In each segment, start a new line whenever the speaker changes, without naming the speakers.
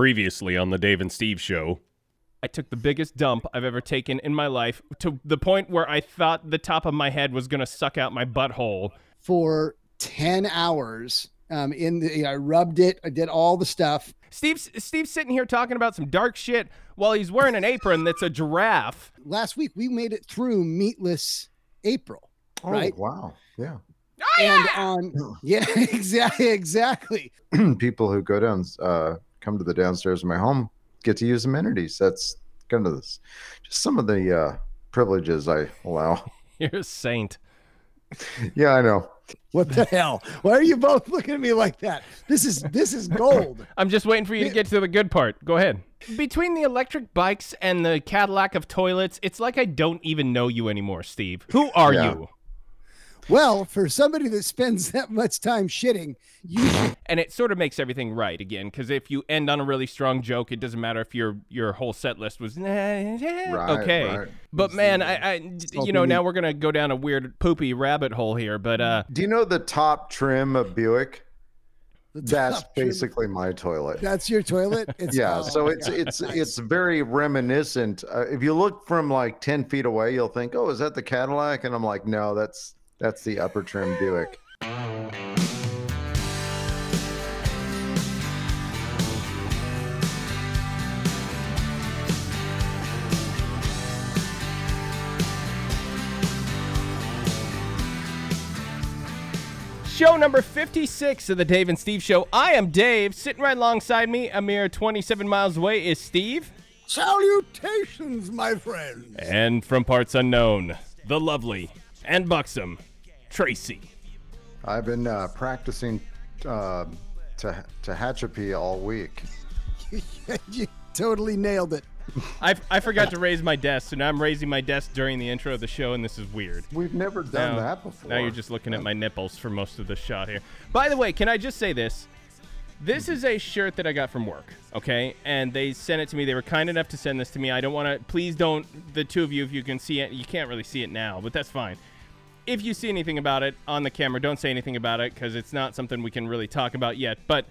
Previously on the Dave and Steve show.
I took the biggest dump I've ever taken in my life to the point where I thought the top of my head was going to suck out my butthole.
for 10 hours. Um, in the, I rubbed it. I did all the stuff.
Steve's Steve's sitting here talking about some dark shit while he's wearing an apron that's a giraffe.
Last week we made it through meatless April,
Oh,
right?
wow. Yeah.
And on yeah, exactly, exactly.
People who go down, uh, come to the downstairs of my home get to use amenities. That's kind of this, just some of the uh, privileges I allow.
You're a saint.
yeah, I know.
What the hell? Why are you both looking at me like that? This is this is gold.
I'm just waiting for you to get to the good part. Go ahead. Between the electric bikes and the Cadillac of toilets, it's like I don't even know you anymore, Steve. Who are
Yeah.
you?
Well, for somebody that spends that much time shitting, you
and it sort of makes everything right again because if you end on a really strong joke it doesn't matter if your your whole set list was okay
right.
but man I, I you know
we
now we're gonna go down a weird poopy rabbit hole here but uh
Do you know the top trim of Buick? That's
top trim-
basically my toilet.
That's your toilet. It's,
yeah,
oh
so it's
God,
it's it's very reminiscent. Uh, if you look from like ten feet away, you'll think, "Oh, is that the Cadillac?" And I'm like, "No, that's that's the upper trim Buick."
show number 56 of the dave and steve show i am dave sitting right alongside me a mere 27 miles away is steve
salutations, my friends.
and from parts unknown the lovely and buxom tracy
I've been uh, practicing uh, to to Hatchapee all week.
you totally nailed it.
I, I forgot to raise my desk so now i'm raising my desk during the intro of the show and this is weird
We've never done
Now-
that before.
Now you're just looking at my nipples for most of the shot here. By the way, can I just say this? This is a shirt that I got from work, okay? And they sent it to me. They were kind enough to send this to me. I don't want to. Please don't. The two of you, if you can see it, you can't really see it now, but that's fine. If you see anything about it on the camera, don't say anything about it because it's not something we can really talk about yet. But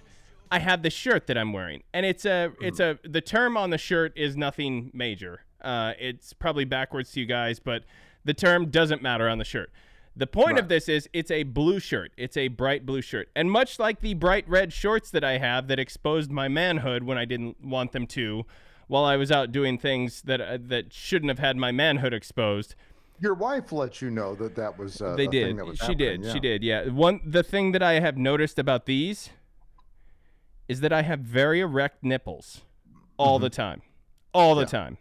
I have the shirt that I'm wearing, and it's a it's a the term on the shirt is nothing major. Uh, it's probably backwards to you guys, but the term doesn't matter on the shirt. The point of this is it's a blue shirt. It's a bright blue shirt. And much like the bright red shorts that I have that exposed my manhood when I didn't want them to while I was out doing things that uh, that shouldn't have had my manhood exposed.
Your wife let you know that that was. Uh,
they did.
that was
She
happening,
did.
yeah.
She did. Yeah. One the thing that I have noticed about these is that I have very erect nipples all
Mm-hmm.
the time. All the time.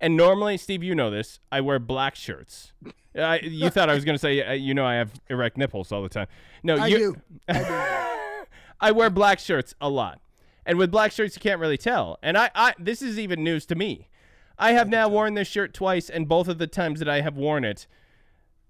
And normally, Steve, you know this, I wear black shirts. I, you thought I was going to say, uh, you know, I have erect nipples all the time. No,
I
you,
do.
I wear black shirts a lot. And with black shirts, you can't really tell. And I, I this is even news to me. I have now worn this shirt twice, and both of the times that I have worn it,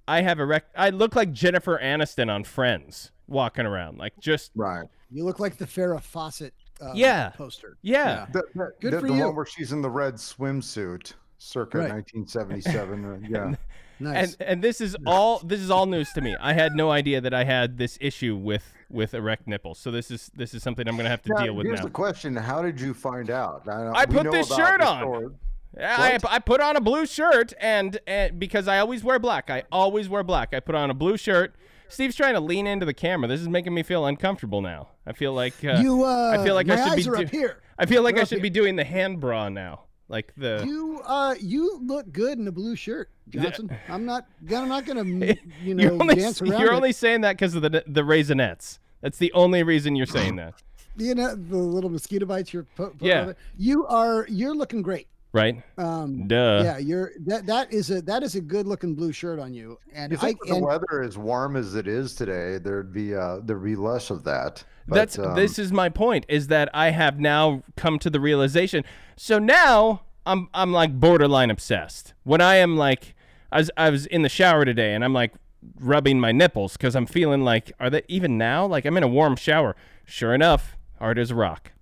I have erect. I look like Jennifer Aniston on Friends walking around, like just
Right.
You look like the Farrah Fawcett um,
Yeah.
poster.
yeah.
The, the,
Good
the,
for
the
you.
one where she's in the red swimsuit, circa
Right.
1977. uh, yeah.
Nice.
And and this is all this is all news to me. I had no idea that I had this issue with with erect nipples. So this is this is something I'm gonna have to
Now,
deal with
here's
now.
the question: How did you find out? I,
I put this shirt on.
sword.
I? I put on a blue shirt and, and because I always wear black. I always wear black. I put on a blue shirt. Steve's trying to lean into the camera. This is making me feel uncomfortable now. I feel like uh,
you, uh,
I feel like
my
I should
eyes
be
are
do-
up here.
I feel like
They're
I should
here.
be doing the hand bra now. Like the
You, uh, you look good in a blue shirt, Johnson. I'm not, I'm not gonna, you know,
you're only,
dance around.
you're
it.
only saying that because of the the raisinets. That's the only reason you're saying that,
you know, the little mosquito bites you're put, put
Yeah.
You are, you're looking great.
Right?
Um,
Duh.
yeah, you're that. That is a that is a good looking blue shirt on you. And
You
I
think with the
and
weather as warm as it is today, there'd be uh, there'd be less of that. But,
That's
um,
this is my point is that I have now come to the realization. So now I'm I'm like borderline obsessed. When I am like I was I was in the shower today and I'm like rubbing my nipples cuz I'm feeling like are they even now like I'm in a warm shower. Sure enough, hard as a rock.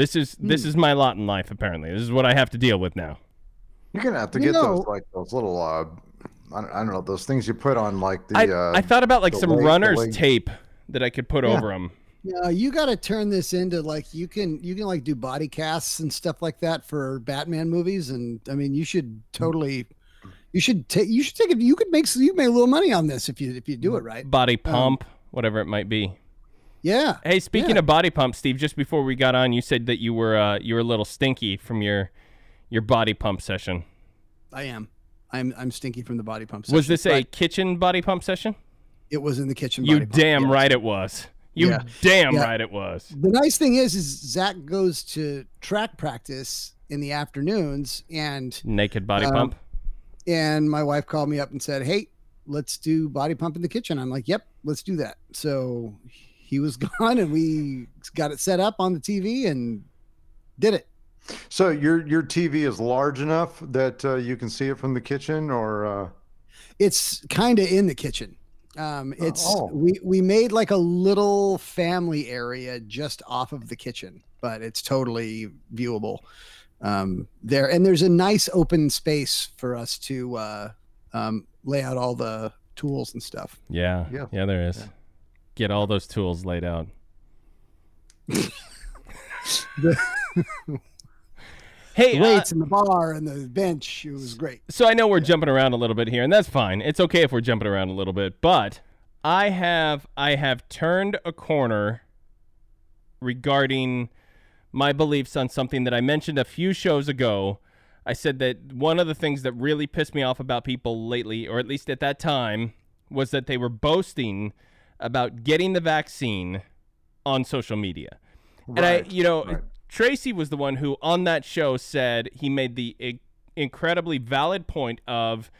This is
Hmm.
this is my lot in life apparently. This is what I have to deal with now.
You're gonna have to
You
get
know-
those like those little uh, I don't, I don't know those things you put on like the.
I,
uh,
I thought about like
the
some
leg- the
runner's
leg-
tape that I could put over 'em. over them.
No, you got to turn this into like you can you can like do body casts and stuff like that for Batman movies, and I mean you should totally, you should take you should take it. You could make you could make a little money on this if you if you do it right.
Body pump, whatever it might be.
Yeah.
Hey, speaking
Yeah.
of body pump, Steve, just before we got on, you said that you were uh, you were a little stinky from your your body pump session.
I am. I'm I'm stinky from the body pump. Session.
Was this a kitchen body pump session?
It was in the kitchen.
You
pump,
damn
yeah.
right it was. You
Yeah.
damn
Yeah.
right it was.
The nice thing is, is Zach goes to track practice in the afternoons, and
Naked body
Um,
pump.
and my wife called me up and said, "Hey, let's do body pump in the kitchen." I'm like, "Yep, let's do that." So he was gone, and we got it set up on the TV and did it.
So your your TV is large enough that uh, you can see it from the kitchen, or uh,
It's kind of in the kitchen. Um, it's
Oh.
we we made like a little family area just off of the kitchen, but it's totally viewable um, there. And there's a nice open space for us to uh, um, lay out all the tools and stuff.
Yeah.
Yeah.
Yeah, there is. Get all those tools laid out. hey,
The
uh,
weights and the bar and the bench. It was great.
so I know we're jumping around a little bit here, and that's fine. It's okay if we're jumping around a little bit, but I have I have turned a corner regarding my beliefs on something that I mentioned a few shows ago. I said that one of the things that really pissed me off about people lately, or at least at that time, was that they were boasting about getting the vaccine on social media. And I, you know,
right.
Tracy was the one who on that show said he made the i- incredibly valid point of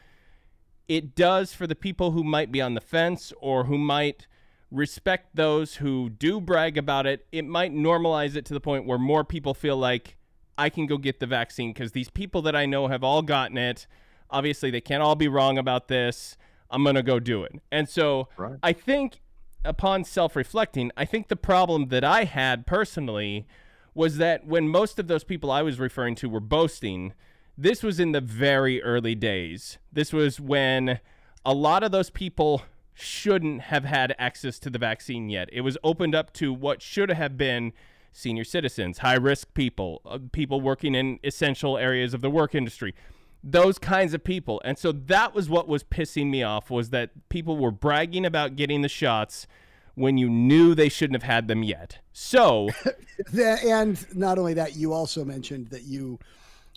it does for the people who might be on the fence or who might respect those who do brag about it. It might normalize it to the point where more people feel like I can go get the vaccine because these people that I know have all gotten it. Obviously, they can't all be wrong about this. I'm going to go do it. And so
Right.
I think upon self reflecting, I think the problem that I had personally was that when most of those people I was referring to were boasting, this was in the very early days. This was when a lot of those people shouldn't have had access to the vaccine yet. It was opened up to what should have been senior citizens, high risk people, uh, people working in essential areas of the work industry. Those kinds of people. And so that was what was pissing me off was that people were bragging about getting the shots when you knew they shouldn't have had them yet. So,
The- and not only that, you also mentioned that you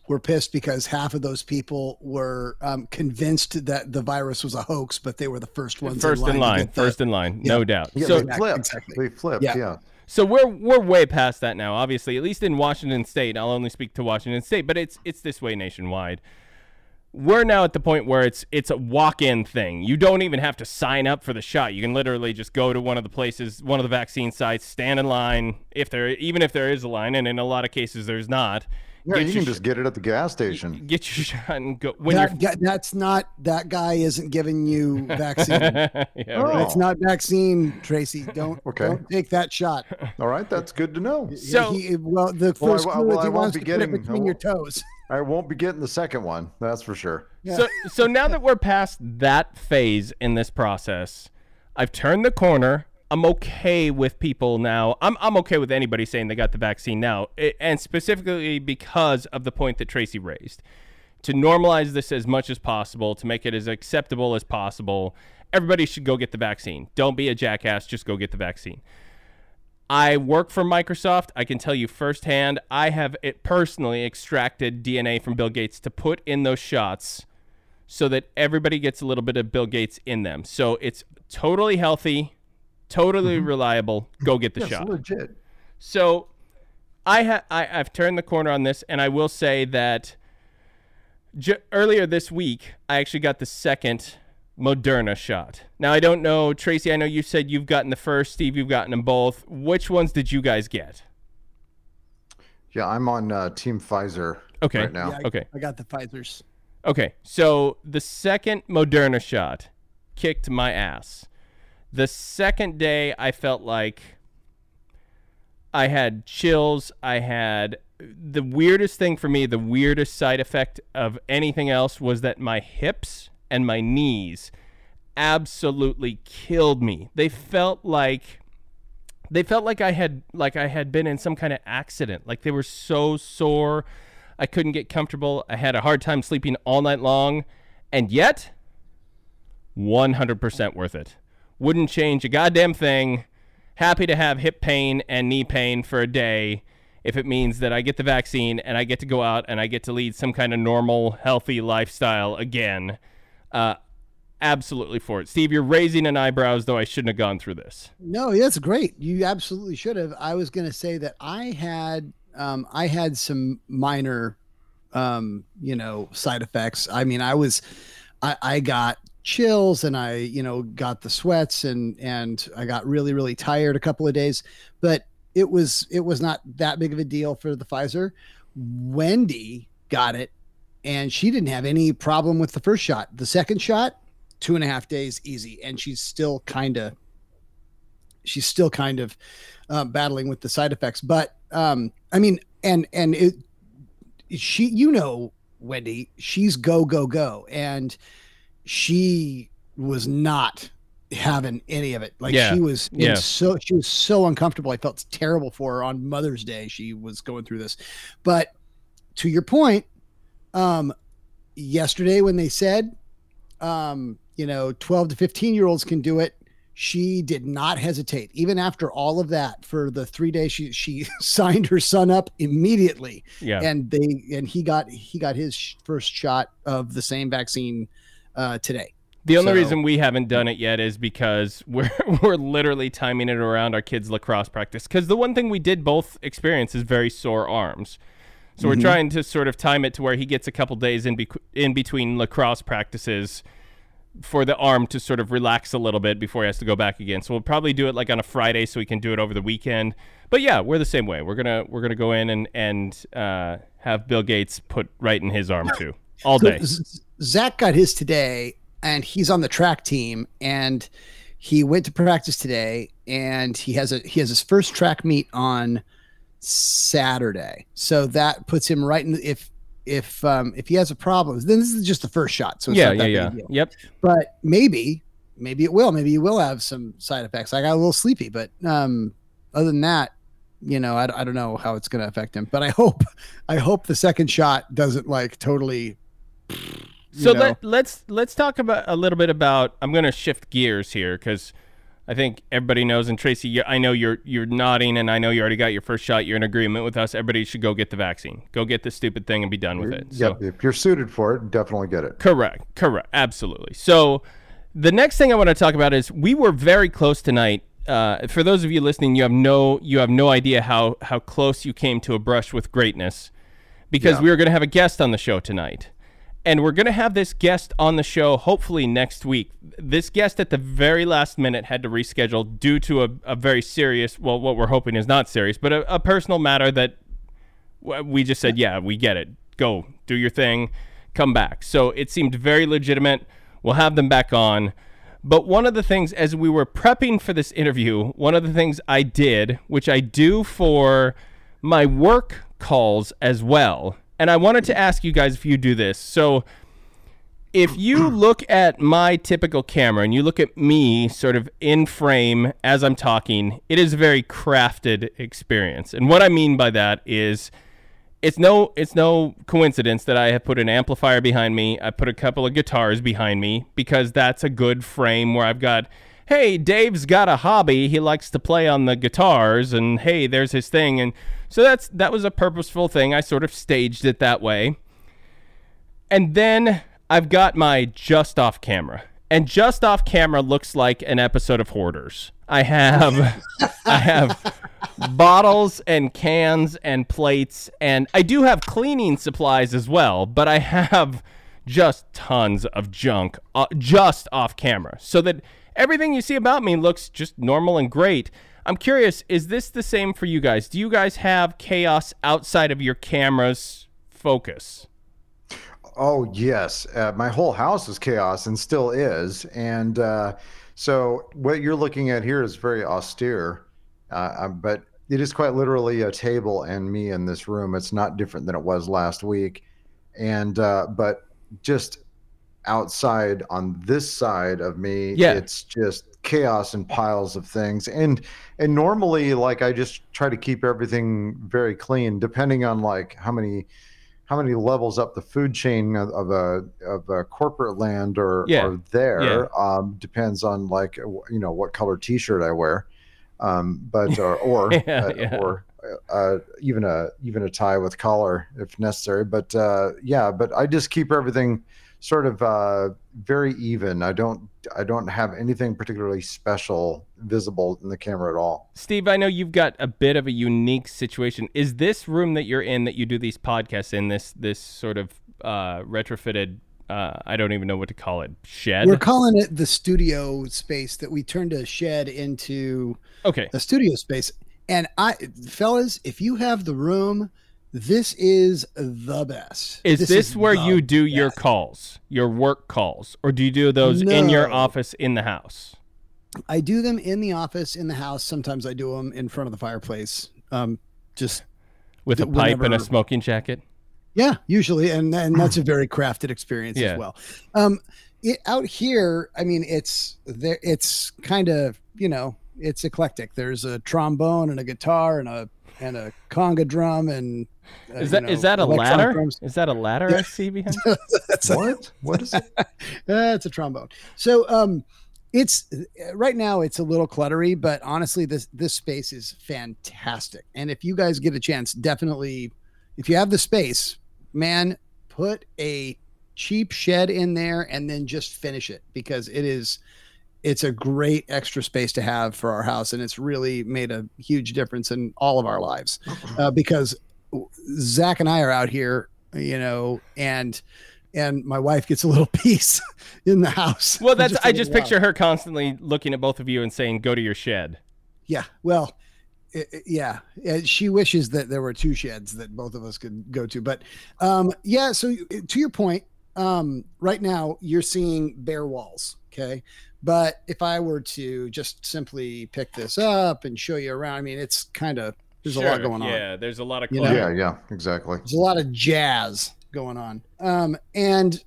were pissed because half of those people were um, convinced that the virus was a hoax, but they were the first ones
first in
to
line,
the-
first in line,
Yeah.
no doubt.
yeah,
so,
they flipped.
exactly.
They flipped.
Yeah.
Yeah.
So we're we're way past that now. Obviously, at least in Washington State, I'll only speak to Washington State, but it's it's this way nationwide. We're now at the point where it's it's a walk-in thing. You don't even have to sign up for the shot. You can literally just go to one of the places, one of the vaccine sites, stand in line if there even if there is a line, and in a lot of cases there's not.
Yeah,
Get
you
your
can
sh-
just get it at the gas station.
get your shot and go when you're
that's not that guy isn't giving you vaccine.
yeah,
Oh.
right.
It's not vaccine, Tracy. Don't
Okay.
don't take that shot.
All right, that's good to know.
So-
he, well, the
Well, I-
first
well,
clue is
I
he
won't
wants
be
to put it
getting-
between your toes.
I won't be getting the second one. That's for sure.
So so now that we're past that phase in this process, I've turned the corner. I'm okay with people now. I'm I'm okay with anybody saying they got the vaccine now, i- and specifically because of the point that Tracy raised. To normalize this as much as possible, to make it as acceptable as possible, everybody should go get the vaccine. Don't be a jackass, just go get the vaccine. I work for Microsoft. I can tell you firsthand, I have it personally extracted DNA from Bill Gates to put in those shots so that everybody gets a little bit of Bill Gates in them. So it's totally healthy, totally mm-hmm. reliable. Go get the
Yes,
shot.
legit.
So I ha- I, I've turned the corner on this, and I will say that j- earlier this week, I actually got the second Moderna shot. Now, I don't know, Tracy, I know you said you've gotten the first, Steve, you've gotten them both. Which ones did you guys get?
Yeah, I'm on uh, Team Pfizer
Okay.
right now.
Yeah, I,
Okay.
I got the Pfizer's.
Okay, so the second Moderna shot kicked my ass. The second day, I felt like I had chills. I had the weirdest thing for me, the weirdest side effect of anything else was that my hips and my knees absolutely killed me. They felt like they felt like I had like I had been in some kind of accident. Like they were so sore, I couldn't get comfortable. I had a hard time sleeping all night long, and yet 100% worth it. Wouldn't change a goddamn thing. Happy to have hip pain and knee pain for a day if it means that I get the vaccine and I get to go out and I get to lead some kind of normal, healthy lifestyle again. Uh, absolutely for it. Steve, you're raising an eyebrows, though I shouldn't have gone through this.
No, that's great. You absolutely should have. I was going to say that I had, um, I had some minor, um, you know, side effects. I mean, I was, I, I got chills and I, you know, got the sweats and and I got really really tired a couple of days, but it was it was not that big of a deal for the Pfizer. Wendy got it and she didn't have any problem with the first shot. The second shot, two and a half days easy, and she's still kind of she's still kind of uh, battling with the side effects. But um, I mean, and and it she you know Wendy, she's go go go, and she was not having any of it. Like
Yeah.
she was
Yeah.
so she was so uncomfortable. I felt terrible for her on Mother's Day. She was going through this. But to your point, um yesterday when they said um, you know, 12 to 15 year olds can do it, she did not hesitate. Even after all of that, for the three days she she signed her son up immediately
Yeah.
and they and he got he got his first shot of the same vaccine uh today.
The only
So-
reason we haven't done it yet is because we're we're literally timing it around our kids' lacrosse practice. Because the one thing we did both experience is very sore arms, so we're trying to sort of time it to where he gets a couple days in be- in between lacrosse practices for the arm to sort of relax a little bit before he has to go back again. So we'll probably do it like on a Friday so we can do it over the weekend. But yeah, we're the same way. We're gonna we're gonna go in and and uh, have Bill Gates put right in his arm too all day.
Z- Zach got his today, and he's on the track team, and he went to practice today, and he has a he has his first track meet on Saturday. So that puts him right in. If if um if he has a problem, then this is just the first shot. So it's
Yeah,
not
yeah,
that
yeah.
big deal.
Yep.
But maybe maybe it will. Maybe you will have some side effects. I got a little sleepy, but um other than that. You know, I, I don't know how it's going to affect him, but I hope, I hope the second shot doesn't like totally
So
know.
let, let's let's talk about a little bit about. I'm going to shift gears here because I think everybody knows. And Tracy, I know you're you're nodding, and I know you already got your first shot. You're in agreement with us. Everybody should go get the vaccine. Go get this stupid thing and be done with it. So
Yep, if you're suited for it, definitely get it.
Correct. Correct. Absolutely. So, the next thing I want to talk about is we were very close tonight. Uh, for those of you listening, you have no you have no idea how how close you came to a brush with greatness, because
Yeah.
we were going to have a guest on the show tonight, and we're going to have this guest on the show hopefully next week. This guest at the very last minute had to reschedule due to a, a very serious, well, what we're hoping is not serious, but a, a personal matter that we just said, yeah, we get it. Go do your thing, come back. So it seemed very legitimate. We'll have them back on. But one of the things, as we were prepping for this interview, one of the things I did, which I do for my work calls as well, and I wanted to ask you guys if you do this. So if you look at my typical camera and you look at me sort of in frame as I'm talking, it is a very crafted experience. And what I mean by that is it's no it's no coincidence that I have put an amplifier behind me. I put a couple of guitars behind me because that's a good frame where I've got hey, Dave's got a hobby. He likes to play on the guitars and hey, there's his thing and so that's that was a purposeful thing. I sort of staged it that way. And then I've got my just off camera. And just off camera looks like an episode of Hoarders. I have I have bottles and cans and plates and I do have cleaning supplies as well, but I have just tons of junk uh, just off camera. So that everything you see about me looks just normal and great. I'm curious, is this the same for you guys? Do you guys have chaos outside of your camera's focus?
Oh yes, uh, my whole house is chaos and still is, and uh, so what you're looking at here is very austere, uh, um, but it is quite literally a table and me in this room. It's not different than it was last week, and uh, but just outside on this side of me,
Yeah.
it's just chaos and piles of things and and normally like i just try to keep everything very clean depending on like how many how many levels up the food chain of, of a of a corporate land or
Yeah.
or there
Yeah.
um depends on like you know what color t-shirt i wear um but or or
Yeah,
uh, or uh, even a even a tie with collar if necessary. But uh, yeah, but I just keep everything sort of uh, very even. I don't I don't have anything particularly special visible in the camera at all.
Steve, I know you've got a bit of a unique situation. Is this room that you're in that you do these podcasts in this this sort of uh, retrofitted? Uh, I don't even know what to call it. Shed.
We're calling it the studio space that we turned a shed into
okay.
a studio space. And I, fellas, if you have the room, this is the best.
Is this,
is
where you do your calls, your work calls, or do you do those in your office in the house?
I do them in the office, in the house. Sometimes I do them in front of the fireplace. Um, just
With a pipe and a smoking jacket?
Yeah, usually, and and that's a very crafted experience
Yeah.
as well. Um, it, out here, I mean, it's there. It's kind of you know, it's eclectic. There's a trombone and a guitar and a and a conga drum and uh,
Is
you
that is
know,
that a ladder?
drums.
Is that a ladder I see behind?
That's a-
What? What is it?
That's a trombone. So um it's right now it's a little cluttery, but honestly this this space is fantastic. And if you guys get a chance, definitely if you have the space, man, put a cheap shed in there and then just finish it because it is it's a great extra space to have for our house and it's really made a huge difference in all of our lives uh, because Zach and I are out here, you know, and and my wife gets a little piece in the house.
Well, that's
Just
I just
while.
picture her constantly looking at both of you and saying, "Go to your shed."
Yeah, well, i- i- yeah, she wishes that there were two sheds that both of us could go to, but um, yeah. So to your point, um, right now you're seeing bare walls, okay. But if I were to just simply pick this up and show you around, I mean, it's kind of there's a lot
Sure,
going on.
Yeah, there's a lot of
You know?
Yeah, yeah, exactly.
There's a lot of jazz going on. Um, and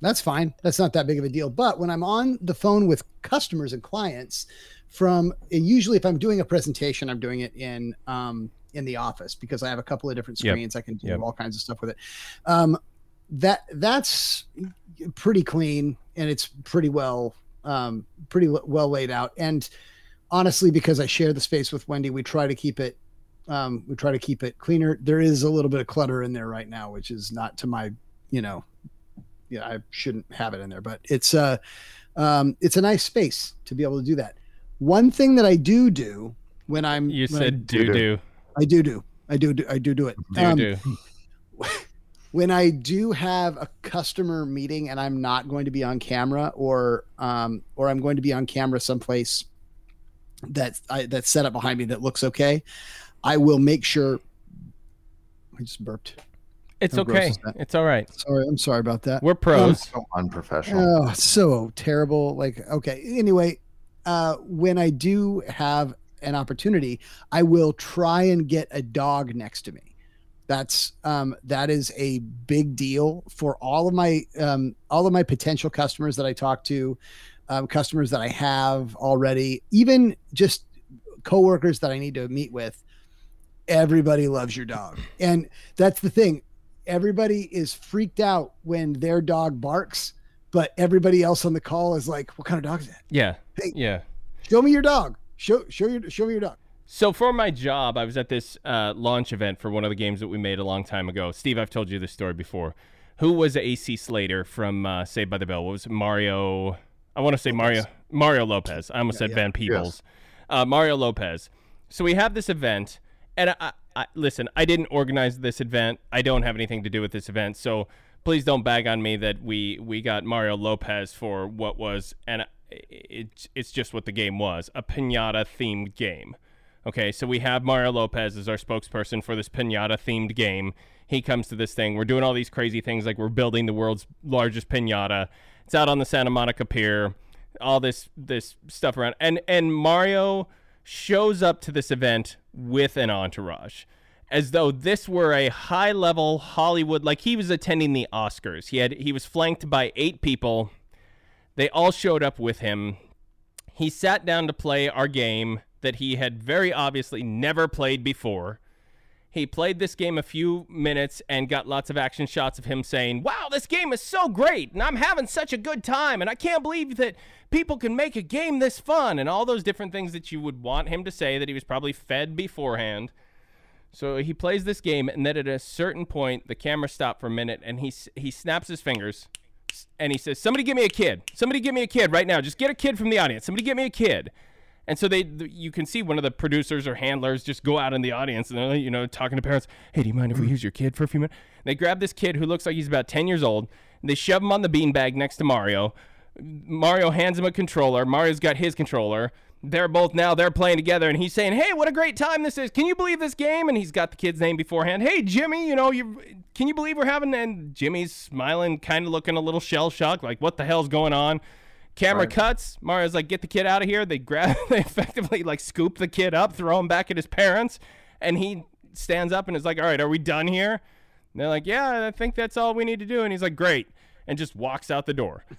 that's fine. That's not that big of a deal. But when I'm on the phone with customers and clients from and usually if I'm doing a presentation, I'm doing it in um in the office because I have a couple of different
Yep.
screens. I can do
Yep.
all kinds of stuff with it. Um that that's pretty clean and it's pretty well um pretty l- well laid out. And honestly, because I share the space with Wendy, we try to keep it um, we try to keep it cleaner. There is a little bit of clutter in there right now, which is not to my, you know, yeah, I shouldn't have it in there, but it's uh um, it's a nice space to be able to do that. One thing that I do do when I'm
You
when
said doo doo.
I do do I do do I do do it.
Doo
Um,
doo.
when I do have a customer meeting and I'm not going to be on camera or um or I'm going to be on camera someplace that I that's set up behind me that looks okay, I will make sure I just burped.
It's
how
okay. It's all right.
Sorry, I'm sorry about that.
We're pros.
So unprofessional.
Oh, so terrible. Like, okay. Anyway, uh, when I do have an opportunity, I will try and get a dog next to me. That's um, that is a big deal for all of my um, all of my potential customers that I talk to, um, customers that I have already, even just coworkers that I need to meet with. Everybody loves your dog, and that's the thing. Everybody is freaked out when their dog barks but everybody else on the call is like, "What kind of dog is that?
yeah.
Hey.
Yeah.
Show me your dog. Show show your show me your dog."
So for my job, I was at this uh, launch event for one of the games that we made a long time ago. Steve, I've told you this story before. Who was AC Slater from uh, Saved by the Bell? What was? Mario? I want to say Mario Mario Lopez. I almost said
yeah.
Van Peebles. Uh, Mario Lopez. So we have this event, and I, I, I listen. I didn't organize this event. I don't have anything to do with this event. So please don't bag on me that we we got Mario Lopez for what was and it's it's just what the game was a pinata themed game. Okay, so we have Mario Lopez as our spokesperson for this pinata themed game. He comes to this thing. We're doing all these crazy things like we're building the world's largest pinata. It's out on the Santa Monica Pier. All this this stuff around and and Mario shows up to this event with an entourage as though this were a high level Hollywood like he was attending the Oscars. He had he was flanked by eight people. They all showed up with him. he sat down to play our game that he had very obviously never played before. He played this game a few minutes and got lots of action shots of him saying, Wow, this game is so great, and I'm having such a good time, and I can't believe that people can make a game this fun, and all those different things that you would want him to say that he was probably fed beforehand. So he plays this game, and then at a certain point, the camera stopped for a minute, and he he snaps his fingers, and he says, "Somebody give me a kid. Somebody give me a kid right now. Just get a kid from the audience. Somebody get me a kid." And so they, you can see one of the producers or handlers just go out in the audience and they're, you know, talking to parents. Hey, do you mind if we use your kid for a few minutes? They grab this kid who looks like he's about ten years old. And they shove him on the beanbag next to Mario. Mario hands him a controller. Mario's got his controller. They're both now they're playing together, and he's saying, "Hey, what a great time this is! Can you believe this game?" And he's got the kid's name beforehand. Hey, Jimmy, you know, you can you believe we're having? And Jimmy's smiling, kind of looking a little shell shocked, like, "What the hell's going on?" Camera cuts. Mario's like, "Get the kid out of here!" They grab, they effectively like scoop the kid up, throw him back at his parents, and he stands up and is like, "All right, are we done here?" And they're like, "Yeah, I think that's all we need to do." And he's like, "Great," and just walks out the door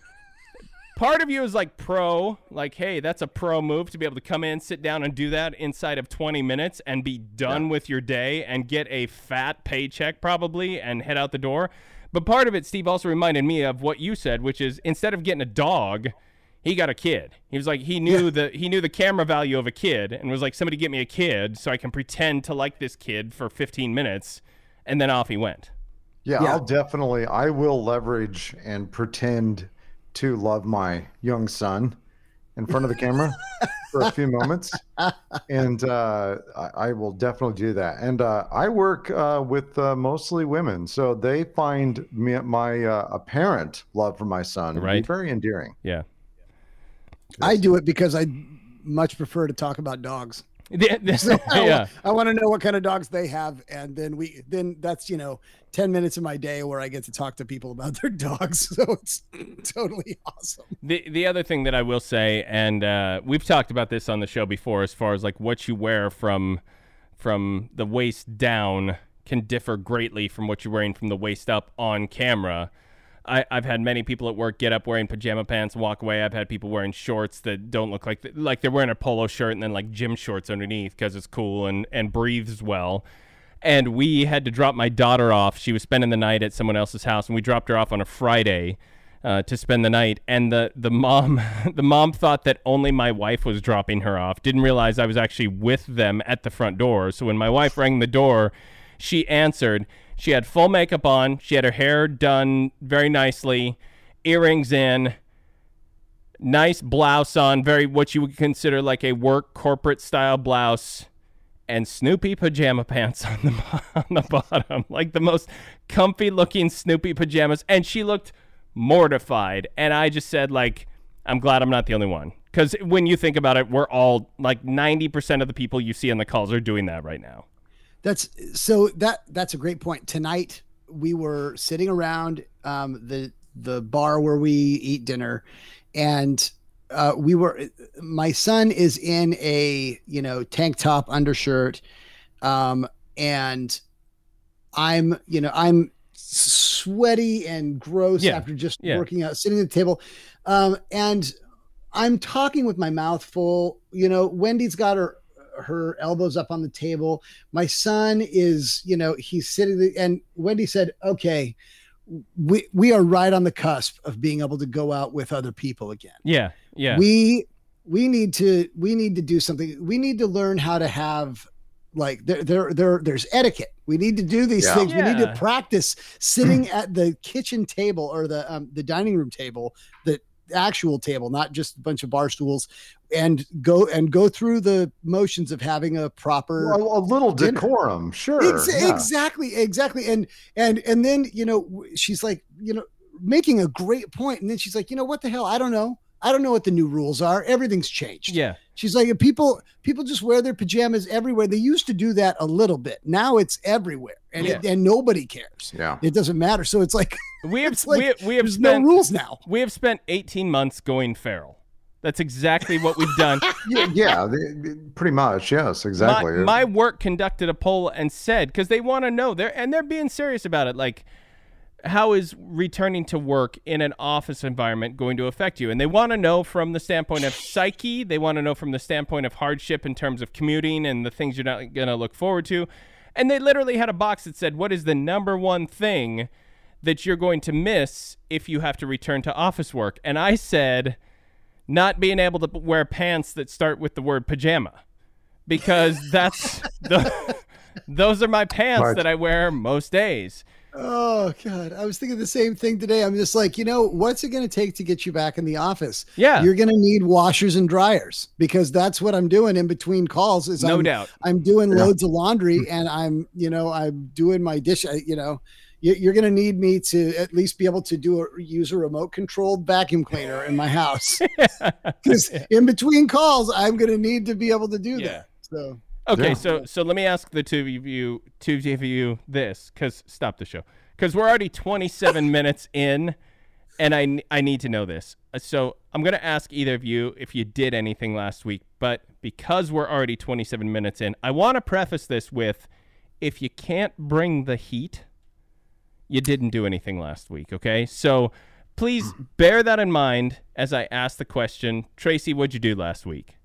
part of you is like pro, like, hey, that's a pro move to be able to come in, sit down, and do that inside of 20 minutes and be done with your day and get a fat paycheck probably and head out the door. But part of it, Steve, also reminded me of what you said, which is instead of getting a dog, he got a kid. He was like he knew the he knew the camera value of a kid and was like somebody get me a kid so I can pretend to like this kid for 15 minutes and then off he went.
Yeah,
Yeah.
I'll definitely. I will leverage and pretend to love my young son in front of the camera for a few moments, and uh, I, I will definitely do that. And uh, I work uh, with uh, mostly women, so they find me, my uh, apparent love for my son
Right.
very endearing.
Yeah.
I do it because I much prefer to talk about dogs. So I,
yeah.
I want to know what kind of dogs they have, and then we then that's you know ten minutes of my day where I get to talk to people about their dogs. So it's totally awesome.
The the other thing that I will say, and uh, we've talked about this on the show before, as far as like what you wear from from the waist down can differ greatly from what you're wearing from the waist up on camera. I, I've had many people at work get up wearing pajama pants and walk away. I've had people wearing shorts that don't look like like they're wearing a polo shirt and then like gym shorts underneath because it's cool and and breathes well. And we had to drop my daughter off. She was spending the night at someone else's house, and we dropped her off on a Friday uh, to spend the night. And the the mom the mom thought that only my wife was dropping her off. Didn't realize I was actually with them at the front door. So when my wife rang the door, she answered. She had full makeup on. She had her hair done very nicely, earrings in, nice blouse on, very what you would consider like a work corporate style blouse, and Snoopy pajama pants on the on the bottom, like the most comfy looking Snoopy pajamas, and she looked mortified. And I just said like, I'm glad I'm not the only one. Because when you think about it, we're all like 90% of the people you see on the calls are doing that right now.
That's so that that's a great point. Tonight we were sitting around um, the the bar where we eat dinner, and uh, we were. My son is in a you know tank top undershirt, um, and I'm you know I'm sweaty and gross
Yeah,
after just
yeah.
working out, sitting at the table, um, and I'm talking with my mouth full. You know, Wendy's got her her elbows up on the table. My son is, you know, he's sitting there, and Wendy said, "Okay, we we are right on the cusp of being able to go out with other people again.
Yeah, yeah.
We we need to we need to do something. We need to learn how to have." Like there, there, there, there's etiquette. We need to do these
Yeah.
things. We need to practice sitting at the kitchen table or the um, the dining room table, the actual table, not just a bunch of bar stools, and go and go through the motions of having a proper
A, a little
dinner.
decorum, sure.
Ex-
yeah.
exactly exactly and and and then you know she's like you know making a great point and then she's like you know what the hell i don't know i don't know what the new rules are everything's changed
yeah.
she's like people people just wear their pajamas everywhere they used to do that a little bit now it's everywhere and it, and nobody cares
Yeah.
it doesn't matter so it's like
We have
like
we, we have
there's
spent
no rules now
we have spent 18 months going feral. That's exactly what we've done.
Yeah, yeah, pretty much. Yes, exactly.
My, my work conducted a poll and said because they want to know they're and they're being serious about it. Like how is returning to work in an office environment going to affect you? And they want to know from the standpoint of psyche. They want to know from the standpoint of hardship in terms of commuting and the things you're not going to look forward to. And they literally had a box that said, "What is the number one thing that you're going to miss if you have to return to office work?" And I said, "Not being able to wear pants that start with the word pajama." Because that's the those are my pants
March.
that I wear most days.
Oh God, I was thinking the same thing today. I'm just like, you know, what's it going to take to get you back in the office?
Yeah.
you're going to need washers and dryers because that's what I'm doing in between calls. Is
No
I'm,
doubt.
I'm doing
Yeah.
loads of laundry mm. and I'm, you know, I'm doing my dish. You know, you- you're going to need me to at least be able to do a use a remote controlled vacuum cleaner in my house because in between calls, I'm going to need to be able to do
Yeah.
that. So
Okay,
Yeah.
so so let me ask the two of you, two of you, this, because stop the show, because we're already 27 minutes in, and I I need to know this. Uh, So I'm gonna ask either of you if you did anything last week, but because we're already 27 minutes in, I want to preface this with, if you can't bring the heat, you didn't do anything last week. Okay, so please bear that in mind as I ask the question. Tracy, what'd you do last week?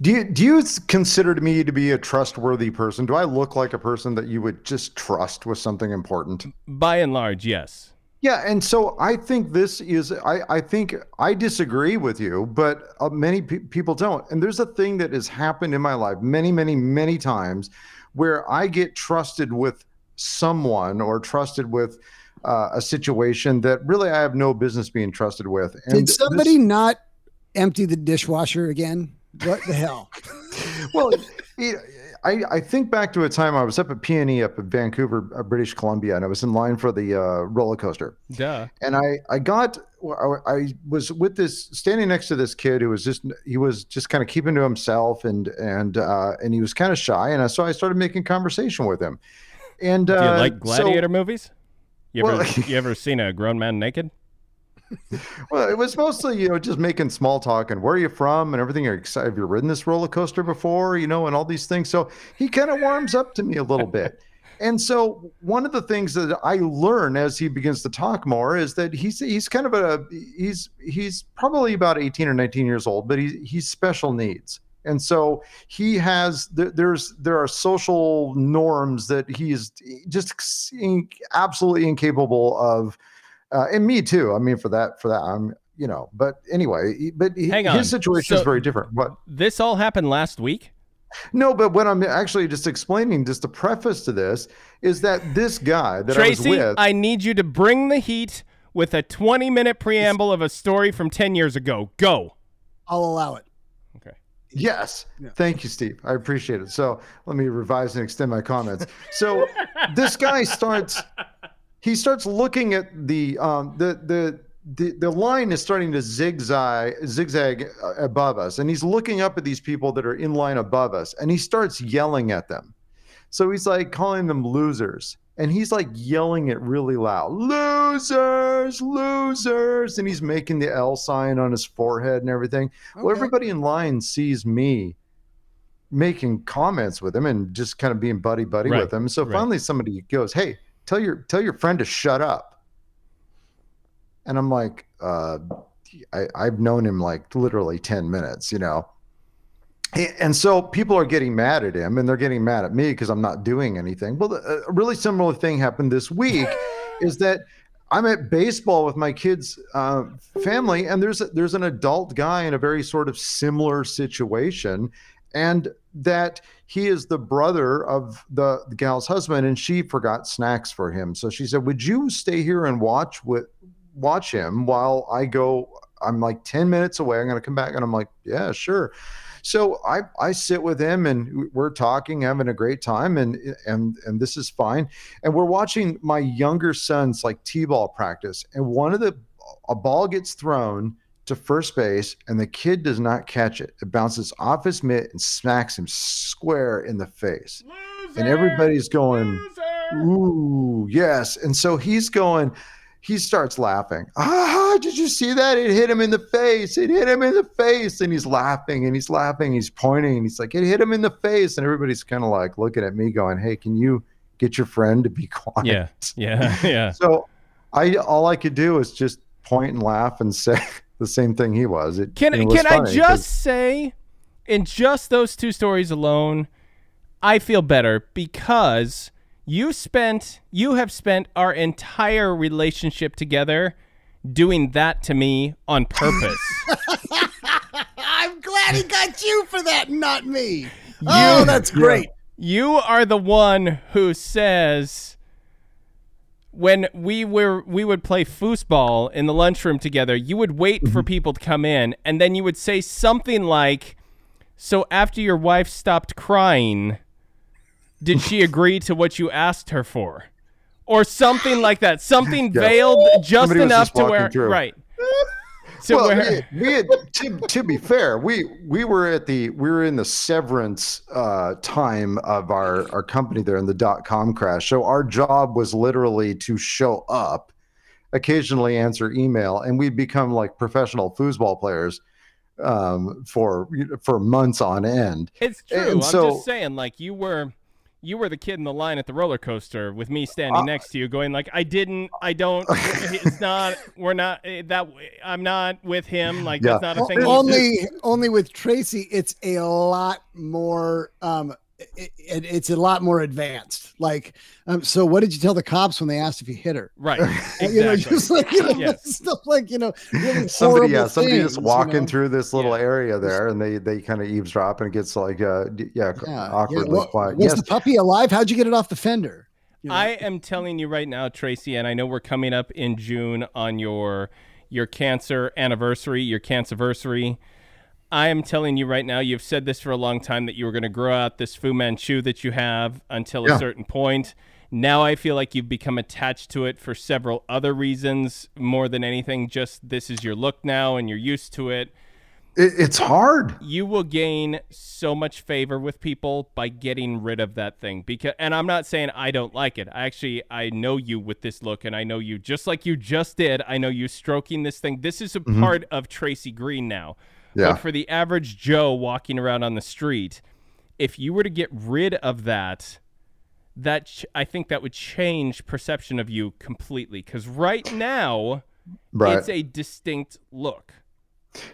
Do you do you consider me to be a trustworthy person? Do I look like a person that you would just trust with something important?
By and large, yes.
Yeah, and so I think this is I I think I disagree with you, but uh, many pe- people don't. And there's a thing that has happened in my life many many many times where I get trusted with someone or trusted with uh, a situation that really I have no business being trusted with. And
did
this-
somebody not empty the dishwasher again? What the hell?
well, it, I, I think back to a time I was up at PNE up in Vancouver, uh, British Columbia, and I was in line for the uh, roller coaster.
Duh.
And I, I got, I, I was with this, standing next to this kid who was just, he was just kind of keeping to himself and, and, uh, and he was kind of shy. And I, so I started making conversation with him. And, uh,
Do you like
so-
gladiator movies? You ever
Well-
you ever seen a grown man naked?
Well, it was mostly, you know, just making small talk and where are you from and everything. Are you excited? Have you ridden this roller coaster before? You know, and all these things. So he kind of warms up to me a little bit. And so one of the things that I learn as he begins to talk more is that he's he's kind of a he's he's probably about 18 or 19 years old, but he he's special needs. And so he has there's there are social norms that he is just absolutely incapable of uh, and me too. I mean, for that, for that, I'm, you know. But anyway, but he,
Hang on.
his situation is very different. What?
This all happened last week.
No, but what I'm actually just explaining, just a preface to this, is that this guy that
Tracy,
I was with,
I need you to bring the heat with a 20 minute preamble of a story from 10 years ago. Go.
I'll allow it.
Okay.
Yes.
Yeah.
Thank you, Steve. I appreciate it. So let me revise and extend my comments. So this guy starts he starts looking at the um the the the, the line is starting to zigzag zigzag uh, above us. And he's looking up at these people that are in line above us and he starts yelling at them. So he's like calling them losers. And he's like yelling it really loud. Losers! Losers! And he's making the l sign on his forehead and everything. Well, everybody in line sees me making comments with him and just kind of being buddy buddy
Right,
with him. So
right.
finally, somebody goes, "Hey, tell your tell your friend to shut up." And I'm like, uh, I, "I've known him like literally ten minutes, you know." And so people are getting mad at him, and they're getting mad at me because I'm not doing anything. Well, a really similar thing happened this week, is that I'm at baseball with my kids' uh, family, and there's a, there's an adult guy in a very sort of similar situation, and that he is the brother of the, the gal's husband, and she forgot snacks for him. So she said, "Would you stay here and watch with watch him while I go? I'm like ten minutes away. I'm going to come back." And I'm like, "Yeah, sure." So I I sit with him and we're talking, having a great time, and and and this is fine. And we're watching my younger son's like t-ball practice, and one of the a ball gets thrown to first base, and the kid does not catch it. It bounces off his mitt and smacks him square in the face, and everybody's going, "Ooh, yes!" And so he's going. He starts laughing. Ah, did you see that? It hit him in the face. It hit him in the face. And he's laughing and he's laughing. He's pointing. And he's like, it hit him in the face. And everybody's kind of like looking at me, going, Hey, can you get your friend to be quiet?
Yeah. Yeah. Yeah.
So I all I could do is just point and laugh and say the same thing he was. It,
Can
it was
can I
funny 'cause-
just say, in just those two stories alone, I feel better because you spent you have spent our entire relationship together doing that to me on purpose.
I'm glad he got you for that, not me. oh, that's great.
you are the one who says when we were we would play foosball in the lunchroom together, you would wait
Mm-hmm.
for people to come in and then you would say something like so after your wife stopped crying, did she agree to what you asked her for? Or something like that. Something veiled just
Somebody
enough
just
to where
through.
right. So
well, we, we had, to, to be fair, we we were at the we were in the severance uh, time of our our company there in the dot com crash. So our job was literally to show up, occasionally answer email, and we'd become like professional foosball players um, for for months on end.
It's true.
And
I'm
so-
just saying, like you were, you were the kid in the line at the roller coaster with me standing
Uh,
next to you, going like, "I didn't, I don't. It's not. We're not eh, that. I'm not with him. Like
Yeah.
that's not a thing." you
only only with Tracy, it's a lot more. Um, it, it, it's a lot more advanced. Like, um, so what did you tell the cops when they asked if you hit her?
right?
You know,
Exactly.
just like you know,
Yes.
stuff like you know, really
Somebody, yeah, somebody
things,
just
you
walking
know?
through this little
Yeah.
area there, and they they kind of eavesdrop, and it gets like uh, yeah,
Yeah,
awkwardly
yeah. What-
quiet.
Was
Yes,
the puppy alive? How'd you get it off the fender? You know?
I am telling you right now, Tracy, and I know we're coming up in June on your your cancer anniversary, your cancerversary. I am telling you right now, you've said this for a long time that you were going to grow out this Fu Manchu that you have until a certain point. Now I feel like you've become attached to it for several other reasons more than anything. Just this is your look now and you're used to it.
it, it's hard.
You will gain so much favor with people by getting rid of that thing. Because and I'm not saying I don't like it. I actually I know you with this look and I know you just like you just did. I know you stroking this thing. This is a mm-hmm. part of Tracy Green now.
Yeah.
But for the average Joe walking around on the street, if you were to get rid of that, that ch- I think that would change perception of you completely. Because right now,
Right.
it's a distinct look.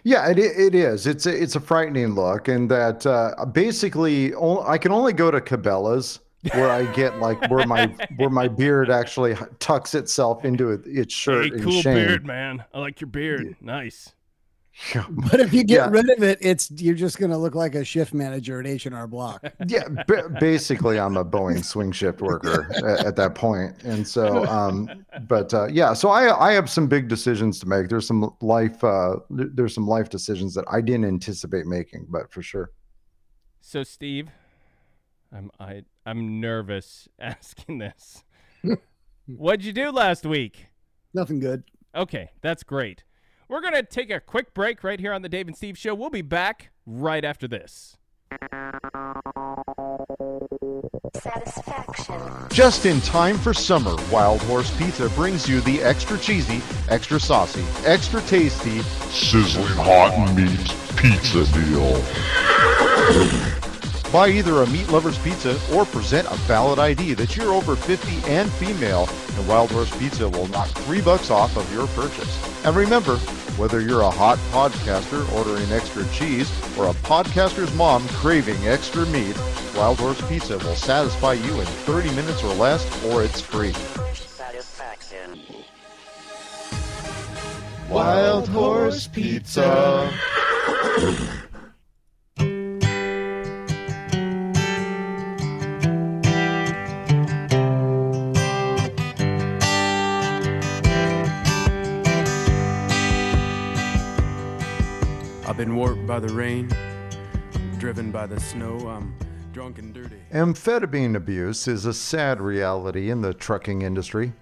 Yeah, it, it is. It's a, it's a frightening look, and that uh, basically I can only go to Cabela's where I get like where my where my beard actually tucks itself into it, its shirt
Hey, cool
shame.
beard, man. I like your beard. Nice.
But if you get
Yeah.
rid of it, it's you're just gonna look like a shift manager at H and R Block.
Yeah, ba- basically I'm a Boeing swing shift worker at, at that point, and so um, but uh, yeah, so I I have some big decisions to make. There's some life uh, there's some life decisions that I didn't anticipate making, but for sure.
So, Steve, I'm I I'm nervous asking this. What'd you do last week?
Nothing good.
Okay, that's great. We're gonna take a quick break right here on the Dave and Steve Show. We'll be back right after this.
Satisfaction.
Just in time for summer, Wild Horse Pizza brings you the extra cheesy, extra saucy, extra tasty,
sizzling hot meat pizza deal.
Buy either a meat lover's pizza or present a valid ID that you're over 50 and female, and Wild Horse Pizza will knock three bucks off of your purchase. And remember, whether you're a hot podcaster ordering extra cheese or a podcaster's mom craving extra meat, Wild Horse Pizza will satisfy you in 30 minutes or less, or it's free.
Satisfaction.
Wild Horse Pizza.
warped by the rain, driven by the snow. I'm drunk and dirty.
Amphetamine abuse is a sad reality in the trucking industry.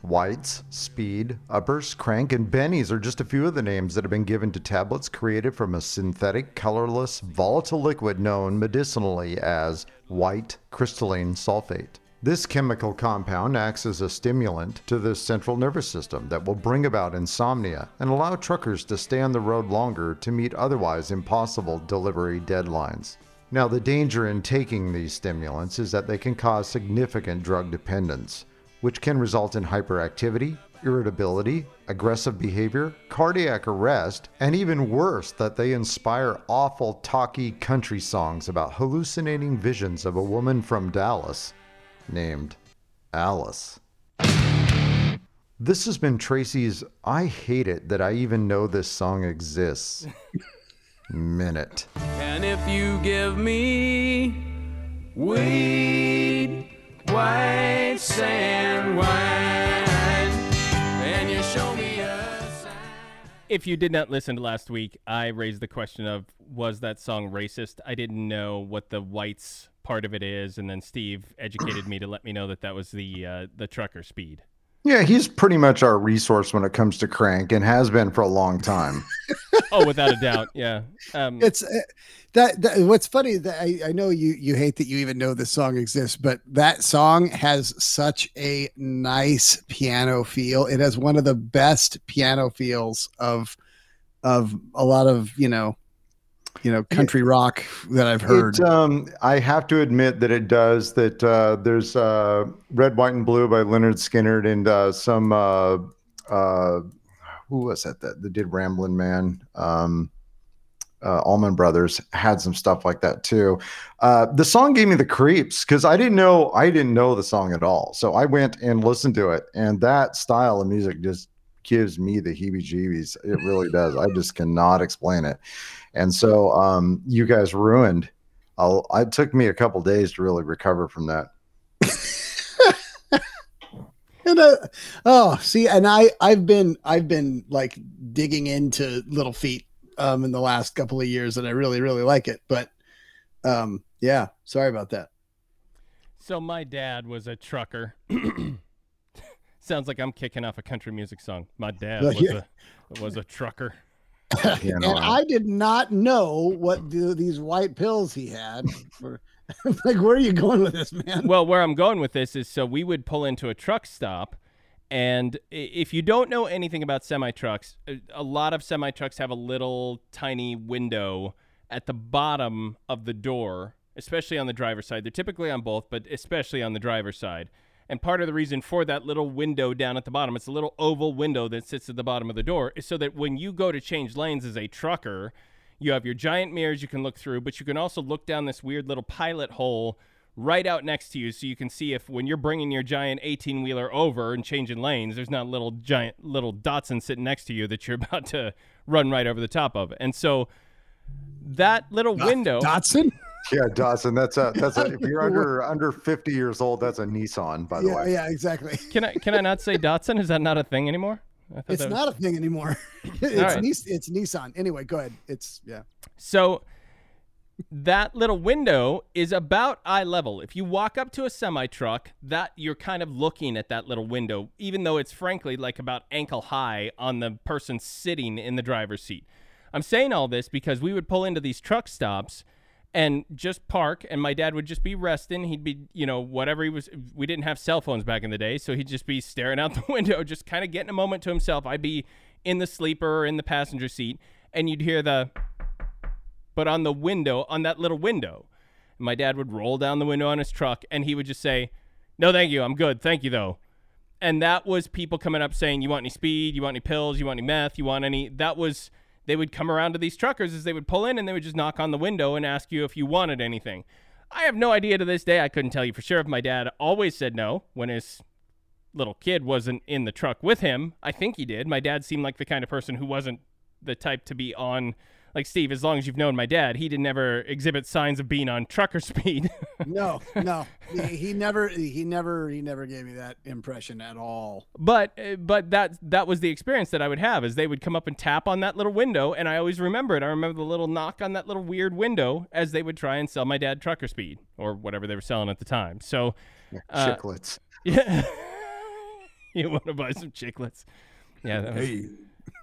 Whites, Speed, Uppers, Crank, and Bennies are just a few of the names that have been given to tablets created from a synthetic, colorless, volatile liquid known medicinally as white crystalline sulfate. This chemical compound acts as a stimulant to the central nervous system that will bring about insomnia and allow truckers to stay on the road longer to meet otherwise impossible delivery deadlines. Now, the danger in taking these stimulants is that they can cause significant drug dependence, which can result in hyperactivity, irritability, aggressive behavior, cardiac arrest, and even worse, that they inspire awful, talky country songs about hallucinating visions of a woman from Dallas named Alice. This has been Tracy's I Hate It That I Even Know This Song Exists minute.
And if you give me weed, white sand wine, and you show me a sign.
If you did not listen to last week, I raised the question of was that song racist? I didn't know what the whites part of it is, and then Steve educated me to let me know that that was the uh, the trucker speed.
Yeah, he's pretty much our resource when it comes to crank and has been for a long time.
Oh, without a doubt, yeah. Um,
It's uh, that, that. What's funny that I, I know you you hate that you even know this song exists, but that song has such a nice piano feel. It has one of the best piano feels of of a lot of you know you know country rock that I've heard.
It, um, I have to admit that it does. That uh, there's uh, "Red, White, and Blue" by Lynyrd Skynyrd and uh, some uh, uh, who was that that, that did Ramblin' Man? Um, uh, Allman Brothers had some stuff like that too. Uh, the song gave me the creeps because I didn't know I didn't know the song at all. So I went and listened to it, and that style of music just gives me the heebie-jeebies. It really does. I just cannot explain it. And so um, you guys ruined. I'll, it took me a couple days to really recover from that.
And uh, oh, see, and I I've been I've been like digging into Little Feat um in the last couple of years, and I really really like it. But um, yeah, sorry about that.
so my dad was a trucker. Sounds like I'm kicking off a country music song. My dad was
yeah.
a was a trucker.
You
and
know,
I did not know what the, these white pills he had. For, like, where are you going with this, man?
well, where I'm going with this is so we would pull into a truck stop, and if you don't know anything about semi trucks, a- a lot of semi trucks have a little tiny window at the bottom of the door, especially on the driver's side. They're typically on both, but especially on the driver's side. And part of the reason for that little window down at the bottom, it's a little oval window that sits at the bottom of the door, is so that when you go to change lanes as a trucker, you have your giant mirrors you can look through, but you can also look down this weird little pilot hole right out next to you so you can see if when you're bringing your giant 18 wheeler over and changing lanes, there's not little giant little Datsun sitting next to you that you're about to run right over the top of. And so that little window.
Dotson.
Yeah, Dawson. That's a that's a. If you're under under 50 years old, that's a Nissan, by the
Yeah,
way.
yeah, exactly.
Can I can I not say Datsun? Is that not a thing anymore?
It's
was-
not a thing anymore. it's
right.
Nis- it's Nissan. Anyway, go ahead. It's yeah.
So that little window is about eye level. If you walk up to a semi truck, that you're kind of looking at that little window, even though it's frankly like about ankle high on the person sitting in the driver's seat. I'm saying all this because we would pull into these truck stops and just park and my dad would just be resting he'd be you know whatever he was we didn't have cell phones back in the day so he'd just be staring out the window just kind of getting a moment to himself i'd be in the sleeper or in the passenger seat and you'd hear the but on the window, on that little window. My dad would roll down the window on his truck and he would just say, No, thank you. I'm good. Thank you, though. And that was people coming up saying, You want any speed? You want any pills? You want any meth? You want any? That was, they would come around to these truckers as they would pull in and they would just knock on the window and ask you if you wanted anything. I have no idea to this day. I couldn't tell you for sure if my dad always said no when his little kid wasn't in the truck with him. I think he did. My dad seemed like the kind of person who wasn't the type to be on like Steve, as long as you've known my dad, he didn't ever exhibit signs of being on trucker speed.
No, no. he, he never he never he never gave me that impression at all.
but uh, but that that was the experience that I would have is they would come up and tap on that little window and I always remember it. I remember the little knock on that little weird window as they would try and sell my dad trucker speed or whatever they were selling at the time. So Uh,
Chiclets.
yeah. you want to buy some chiclets. Yeah, that was,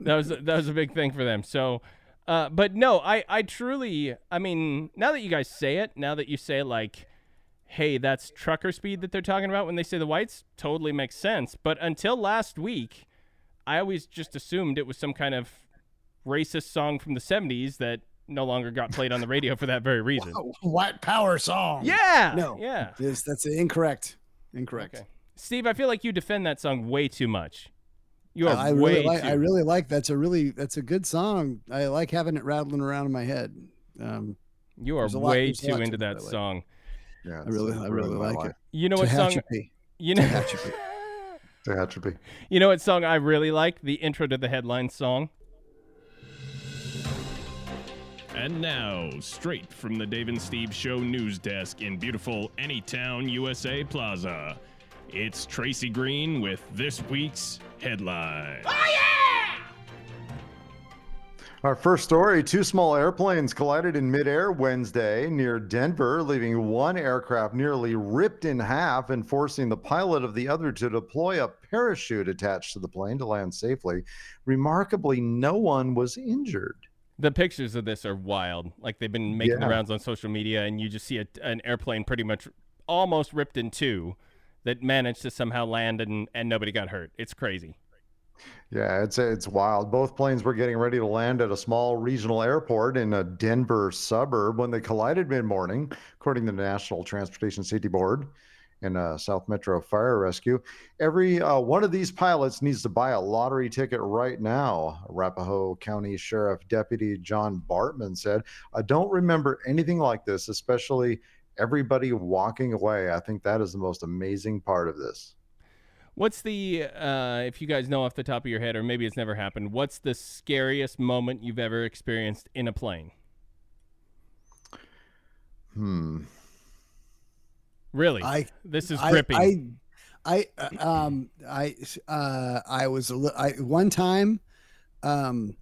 that was that was a big thing for them. So, uh, but no, I I truly, I mean, now that you guys say it, now that you say like, hey, that's trucker speed that they're talking about when they say the whites, totally makes sense. But until last week, I always just assumed it was some kind of racist song from the '70s that no longer got played on the radio for that very reason.
White power song.
Yeah,
No.
yeah.
Yes, that's incorrect. Incorrect.
Okay. Steve, I feel like you defend that song way too much. You are
I
way
really like.
too.
I really like. That's a really. That's a good song. I like having it rattling around in my head. Um,
you are
there's a lot-
way too into
to it
that
I like.
song.
Yeah,
I really, I really like it.
You know what song? You know.
Tehachapi.
Tehachapi.
You know what song I really like? The intro to the headline song.
And now, straight from the Dave and Steve Show news desk in beautiful Anytown, USA Plaza, it's Tracy Green with this week's headline.
Oh, Our first story two small airplanes collided in midair Wednesday near Denver, leaving one aircraft nearly ripped in half and forcing the pilot of the other to deploy a parachute attached to the plane to land safely. Remarkably, no one was injured.
The pictures of this are wild. Like they've been making the rounds on social media, and you just see a, an airplane pretty much almost ripped in two that managed to somehow land and, and nobody got hurt. It's crazy.
Yeah, it's it's wild. Both planes were getting ready to land at a small regional airport in a Denver suburb when they collided mid-morning, according to the National Transportation Safety Board and uh, South Metro Fire Rescue. Every uh, one of these pilots needs to buy a lottery ticket right now. Arapahoe County Sheriff Deputy John Bartman said, "I don't remember anything like this, especially." Everybody walking away. I think that is the most amazing part of this.
What's the, uh, if you guys know off the top of your head, or maybe it's never happened, what's the scariest moment you've ever experienced in a plane?
Hmm.
Really?
I
this is
I-
gripping.
I, I, uh, um, I, uh, I was a li- I one time, um,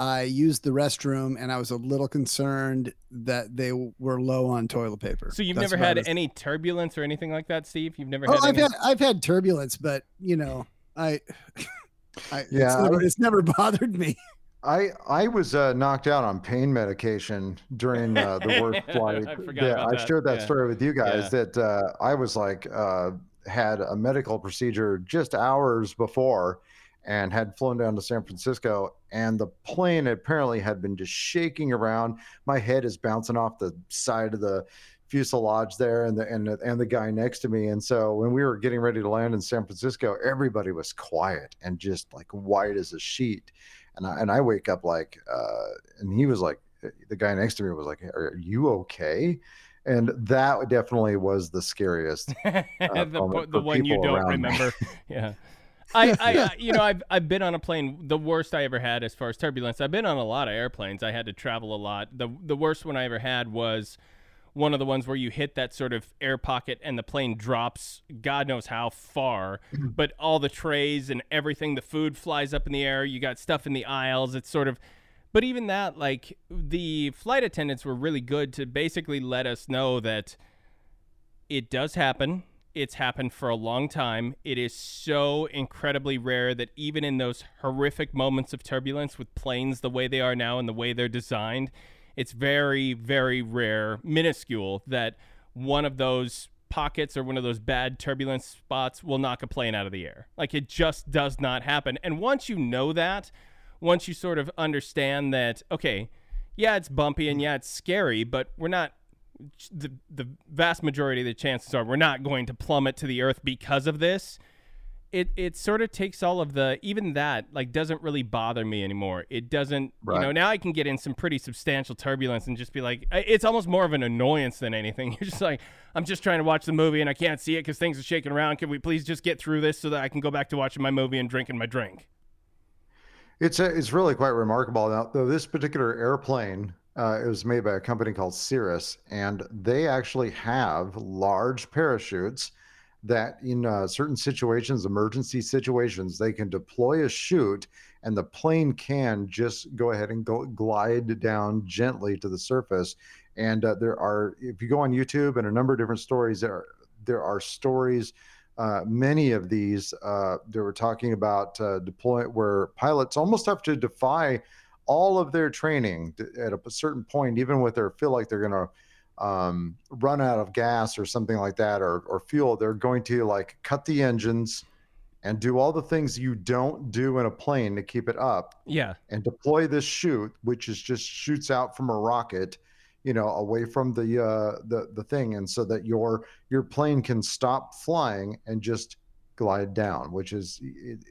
I used the restroom and I was a little concerned that they were low on toilet paper.
so you've
That's
never had
as-
any turbulence or anything like that, Steve? You've never
Oh,
had
I've
any?
had I've had turbulence, but you know, I, I
Yeah,
it's never,
was-
it's never bothered me.
I I was uh, knocked out on pain medication during uh, the work flight.
I forgot
yeah,
about
I
that.
shared that
Yeah.
story with you guys. That uh, I was like uh, had a medical procedure just hours before, and had flown down to San Francisco, and the plane apparently had been just shaking around. My head is bouncing off the side of the fuselage there and the and the, and the guy next to me and so when we were getting ready to land in San Francisco everybody was quiet and just like white as a sheet and I, and I wake up like uh and he was like the guy next to me was like are you okay and that definitely was the scariest
the, the one you don't remember. yeah. I, I, you know, I've, I've been on a plane. The worst I ever had as far as turbulence. I've been on a lot of airplanes. I had to travel a lot. the The worst one I ever had was one of the ones where you hit that sort of air pocket and the plane drops, God knows how far, mm-hmm. but all the trays and everything, the food flies up in the air. You got stuff in the aisles. It's sort of, but even that, like the flight attendants were really good to basically let us know that it does happen. It's happened for a long time. It is so incredibly rare that even in those horrific moments of turbulence with planes the way they are now and the way they're designed, it's very, very rare, minuscule, that one of those pockets or one of those bad turbulence spots will knock a plane out of the air. Like it just does not happen. And once you know that, once you sort of understand that, okay, yeah, it's bumpy and yeah, it's scary, but we're not the the vast majority of the chances are we're not going to plummet to the earth because of this. It it sort of takes all of the even that like doesn't really bother me anymore. It doesn't you know now I can get in some pretty substantial turbulence and just be like it's almost more of an annoyance than anything. You're just like I'm just trying to watch the movie and I can't see it because things are shaking around. Can we please just get through this so that I can go back to watching my movie and drinking my drink?
It's a, it's really quite remarkable. Now, though this particular airplane, uh, it was made by a company called Cirrus, and they actually have large parachutes that, in uh, certain situations, emergency situations, they can deploy a chute, and the plane can just go ahead and go glide down gently to the surface. And uh, there are, if you go on YouTube, and a number of different stories, there are, there are stories uh, many of these uh, they were talking about uh, deploy where pilots almost have to defy all of their training at a certain point, even with their feel like they're going to um, run out of gas or something like that, or, or fuel. They're going to like cut the engines and do all the things you don't do in a plane to keep it up
Yeah.
and deploy this chute, which is just shoots out from a rocket, you know, away from the uh, the the thing, and so that your your plane can stop flying and just glide down, which is,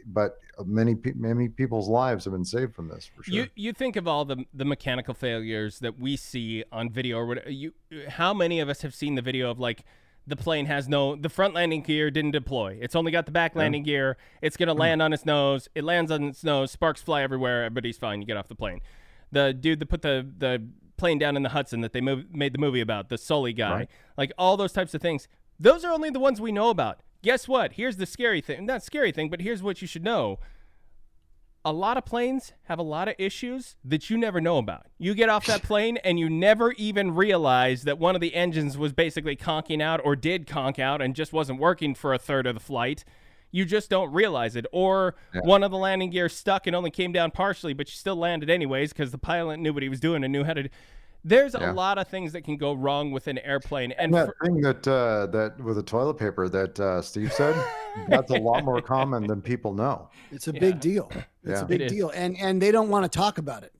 but many many people's lives have been saved from this for sure.
You you think of all the the mechanical failures that we see on video or whatever. You how many of us have seen the video of like the plane has no the front landing gear didn't deploy. It's only got the back landing gear. It's gonna mm. land on its nose. It lands on its nose. Sparks fly everywhere. Everybody's fine. You get off the plane. The dude that put the the plane down in the Hudson that they mov- made the movie about, the Sully guy,
Right.
like all those types of things. Those are only the ones we know about. Guess what? Here's the scary thing. Not scary thing, but here's what you should know a lot of planes have a lot of issues that you never know about. You get off that plane and you never even realize that one of the engines was basically conking out or did conk out and just wasn't working for a third of the flight. You just don't realize it. Or one of the landing gears stuck and only came down partially, but you still landed anyways because the pilot knew what he was doing and knew how to. There's a lot of things that can go wrong with an airplane. And
And that
for-
thing that uh, that with the toilet paper that uh, Steve said, that's a lot more common than people know.
It's a
Yeah.
big deal. It's
Yeah.
a big
It is.
deal, and and they don't want to talk about it.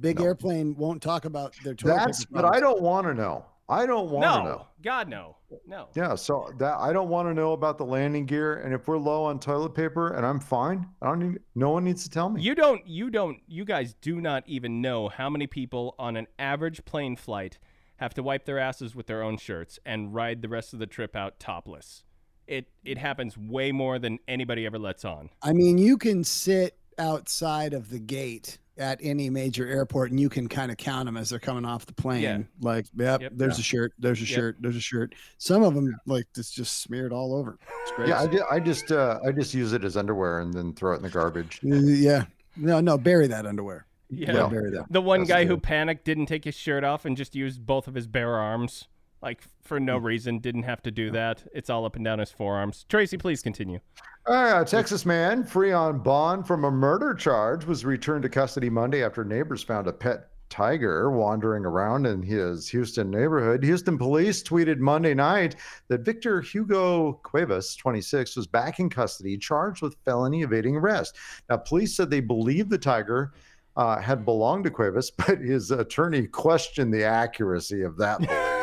Big
No.
airplane won't talk about their toilet
That's,
paper
but I don't want to know. I don't want to
no,
know.
God, no. No.
Yeah, so that I don't want to know about the landing gear, and if we're low on toilet paper and I'm fine, I don't need. No one needs to tell me.
You don't, you don't, you guys do not even know how many people on an average plane flight have to wipe their asses with their own shirts and ride the rest of the trip out topless. It it happens way more than anybody ever lets on.
I mean, you can sit outside of the gate at any major airport, and you can kind of count them as they're coming off the plane.
Yeah.
Like, yep,
Yep.
there's a shirt, there's a
Yep.
shirt, there's a shirt. Some of them, like, it's just smeared all over. It's great.
yeah, I, ju- I just uh, I just use it as underwear and then throw it in the garbage.
yeah. No, no, bury that underwear.
Yeah.
Yeah, bury that.
The one
That's
guy who panicked didn't take his shirt off and just used both of his bare arms, like for no reason. Didn't have to do that. It's all up and down his forearms. Tracy, please continue.
Uh, a Texas man free on bond from a murder charge was returned to custody Monday after neighbors found a pet tiger wandering around in his Houston neighborhood. Houston police tweeted Monday night that Victor Hugo Cuevas, 26, was back in custody, charged with felony evading arrest. Now, police said they believe the tiger. Uh, had belonged to Cuevas, but his attorney questioned the accuracy of that belief.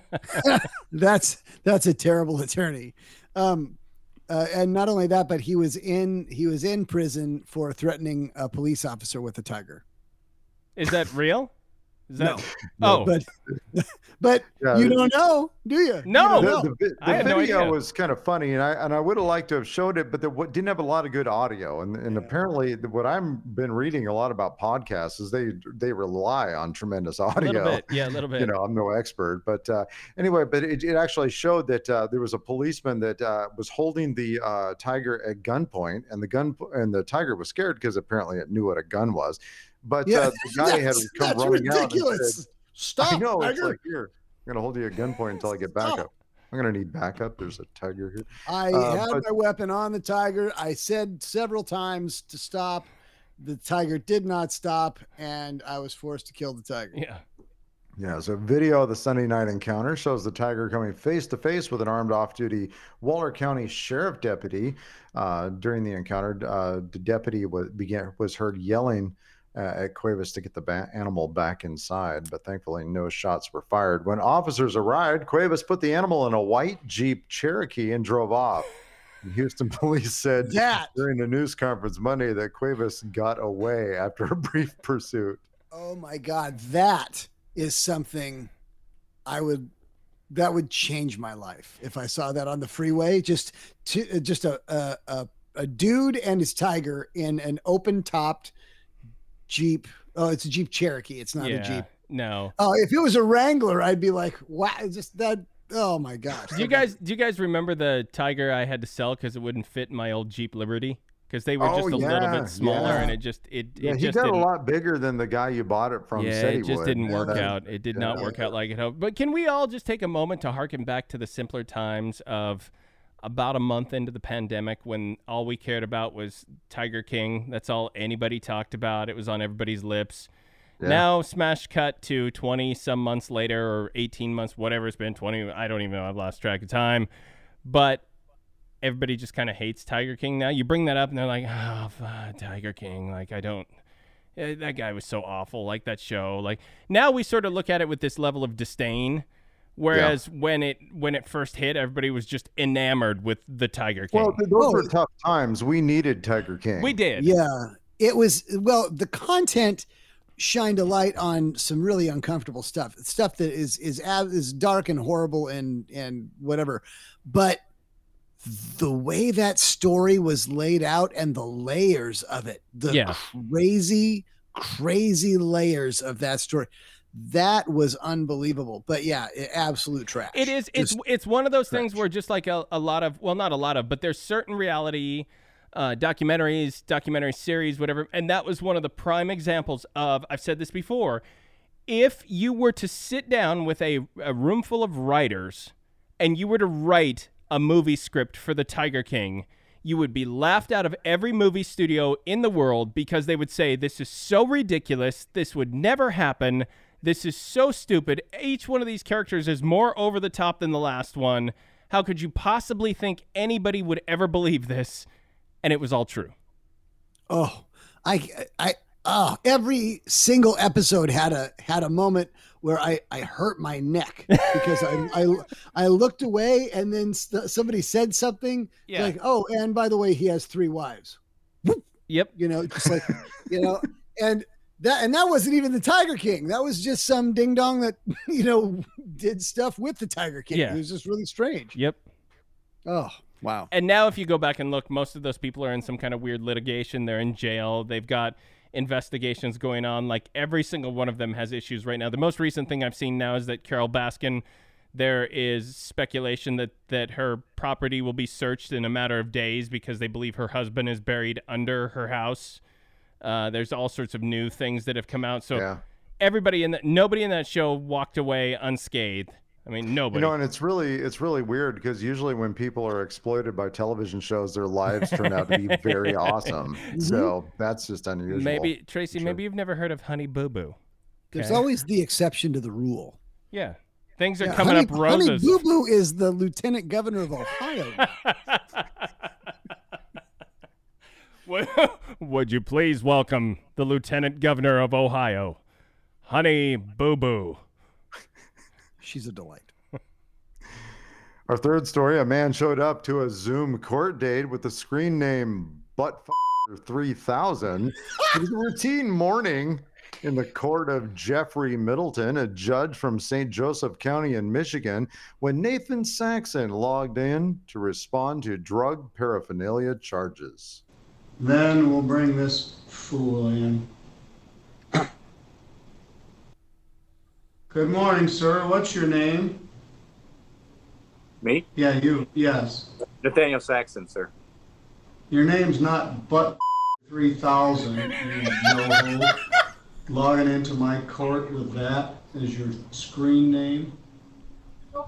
that's that's a terrible attorney. Um, uh, and not only that, but he was in he was in prison for threatening a police officer with a tiger.
Is that real? Is that?
No.
Oh
But but
Yeah,
you don't know, do you?
No.
You
the,
don't
the,
I
the
had no
video was kind of funny, and I and I would have liked to have showed it, but there wa- didn't have a lot of good audio. And and apparently, the- what I've been reading a lot about podcasts is they they rely on tremendous
a
audio.
little bit. Yeah, a little bit.
You know, I'm no expert, but uh, anyway, but it, it actually showed that uh, there was a policeman that uh, was holding the uh, tiger at gunpoint, and the gun and the tiger was scared because apparently it knew what a gun was. But
Yeah,
uh, the guy had come
that's
running out and
ridiculous.
said,
Stop,
I know. It's
tiger.
like here. I'm gonna hold you at gunpoint until I get back
Stop.
up. I'm gonna need backup. There's a tiger here.
I
Uh,
had
but-
my weapon on the tiger. I said several times to stop. The tiger did not stop, and I was forced to kill the tiger.
Yeah.
Yeah. So video of the Sunday night encounter shows the tiger coming face to face with an armed off-duty Waller County Sheriff deputy. Uh, during the encounter, uh, the deputy was began was heard yelling. Uh, at Cuevas to get the ba- animal back inside, but thankfully no shots were fired. When officers arrived, Cuevas put the animal in a white Jeep Cherokee and drove off. Houston police said
That
during a news conference Monday that Cuevas got away after a brief pursuit.
Oh my God, that is something I would that would change my life if I saw that on the freeway. Just to, just a, a a a dude and his tiger in an open topped Jeep. Oh, it's a Jeep Cherokee. It's not
yeah.
a Jeep.
No.
Oh, if it was a Wrangler, I'd be like, wow, just that. Oh my gosh.
Do you guys do you guys remember the tiger I had to sell because it wouldn't fit in my old Jeep Liberty? Because they were
Oh,
just a little bit smaller
yeah.
and it just it
Yeah,
it
he
just
got a
didn't
lot bigger than the guy you bought it from.
yeah,
said
it just
would.
didn't work
Yeah.
out. It did not
Yeah.
work out like it hoped. But can we all just take a moment to harken back to the simpler times of about a month into the pandemic when all we cared about was Tiger King? That's all anybody talked about. It was on everybody's lips.
Yeah.
Now, smash cut to 20 some months later or 18 months, whatever it's been, 20, I don't even know. I've lost track of time. But everybody just kind of hates Tiger King now. You bring that up and they're like, oh, fuck, Tiger King. Like, I don't. eh, That guy was so awful, like that show. Like now we sort of look at it with this level of disdain, Whereas when it when it first hit, everybody was just enamored with the Tiger King.
Well, those
Oh.
were tough times. We needed Tiger King.
we did.
Yeah, it was well. The content shined a light on some really uncomfortable stuff, stuff that is is is dark and horrible and and whatever. But the way that story was laid out and the layers of it, the
Yeah.
crazy, crazy layers of that story, that was unbelievable. But yeah, it, absolute trash.
It is. It's
Just-
it's one of those things where just like a, a lot of well, not a lot of, but there's certain reality uh, documentaries, documentary series, whatever, and that was one of the prime examples of. I've said this before. If you were to sit down with a, a room full of writers and you were to write a movie script for the Tiger King, you would be laughed out of every movie studio in the world because they would say, This is so ridiculous. This would never happen. This is so stupid. Each one of these characters is more over the top than the last one. How could you possibly think anybody would ever believe this? And it was all true.
Oh, I, I, oh, every single episode had a had a moment where I I hurt my neck because I I I looked away and then st- somebody said something
Yeah.
like, oh, and by the way, he has three wives.
Yep.
You know, just like you know, and that and that wasn't even the Tiger King. That was just some ding dong that you know did stuff with the Tiger King.
Yeah.
It was just really strange.
Yep.
Oh, wow.
And now, if you go back and look, most of those people are in some kind of weird litigation. They're in jail. They've got investigations going on. Like every single one of them has issues right now. The most recent thing I've seen now is that Carole Baskin. There is speculation that that her property will be searched in a matter of days because they believe her husband is buried under her house. Uh, there's all sorts of new things that have come out. So
Yeah.
everybody in that, nobody in that show walked away unscathed. I mean, nobody.
You know, and it's really it's really weird because usually when people are exploited by television shows, their lives turn out to be very awesome. So that's just unusual.
maybe Tracy,
Sure.
maybe you've never heard of Honey Boo Boo.
There's always the exception to the rule.
Yeah. Things are
Yeah,
coming
Honey,
up roses.
Honey Boo Boo is the lieutenant governor of Ohio.
Would- Would you please welcome the Lieutenant Governor of Ohio, Honey Boo Boo?
She's a delight.
Our third story: a man showed up to a Zoom court date with the screen name Butt 3000. it was a routine morning in the court of Jeffrey Middleton, a judge from St. Joseph County in Michigan, when Nathan Saxon logged in to respond to drug paraphernalia charges.
Then we'll bring this fool in. Good morning, sir. What's your name?
Me?
Yeah, you. Yes.
Nathaniel Saxon, sir.
Your name's not Butt 3000, no-ho. Logging into my court with that as your screen name.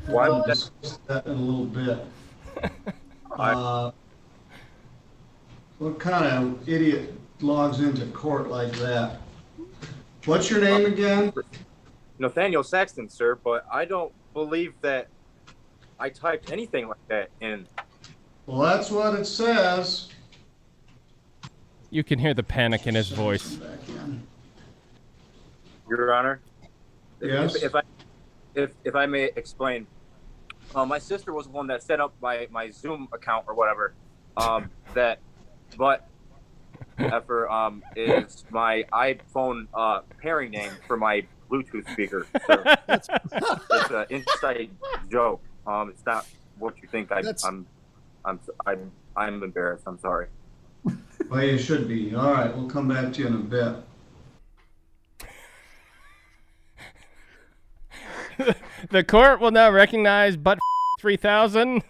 Why
We'll
would that?
discuss that in a little bit. Uh, what kind of idiot logs into court like that? What's your name again?
Nathaniel Saxton, sir, but I don't believe that I typed anything like that in.
Well, that's what it says.
You can hear the panic in his voice.
Your Honor. If-
Yes.
If, if I, if if I may explain, uh, my sister was the one that set up my my Zoom account or whatever. Um, that, but effort um is my iPhone uh pairing name for my Bluetooth speaker. sir. it's an inside joke. Um, it's not what you think. I, I'm, I'm, I'm, I'm embarrassed. I'm sorry.
Well, you should be. All right, we'll come back to you in a bit.
The court will now recognize Butt 3000.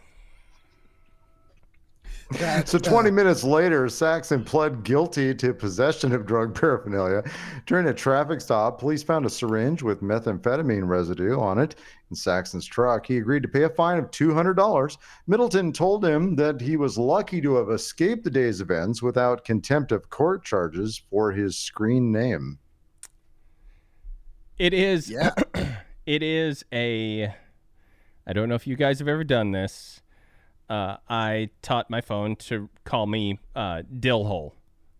So 20 minutes later, Saxon pled guilty to possession of drug paraphernalia. During a traffic stop, police found a syringe with methamphetamine residue on it in Saxon's truck. He agreed to pay a fine of $200. Middleton told him that he was lucky to have escaped the day's events without contempt of court charges for his screen name.
It is.
Yeah.
it is a. I don't know if you guys have ever done this. Uh, I taught my phone to call me uh, Dillhole.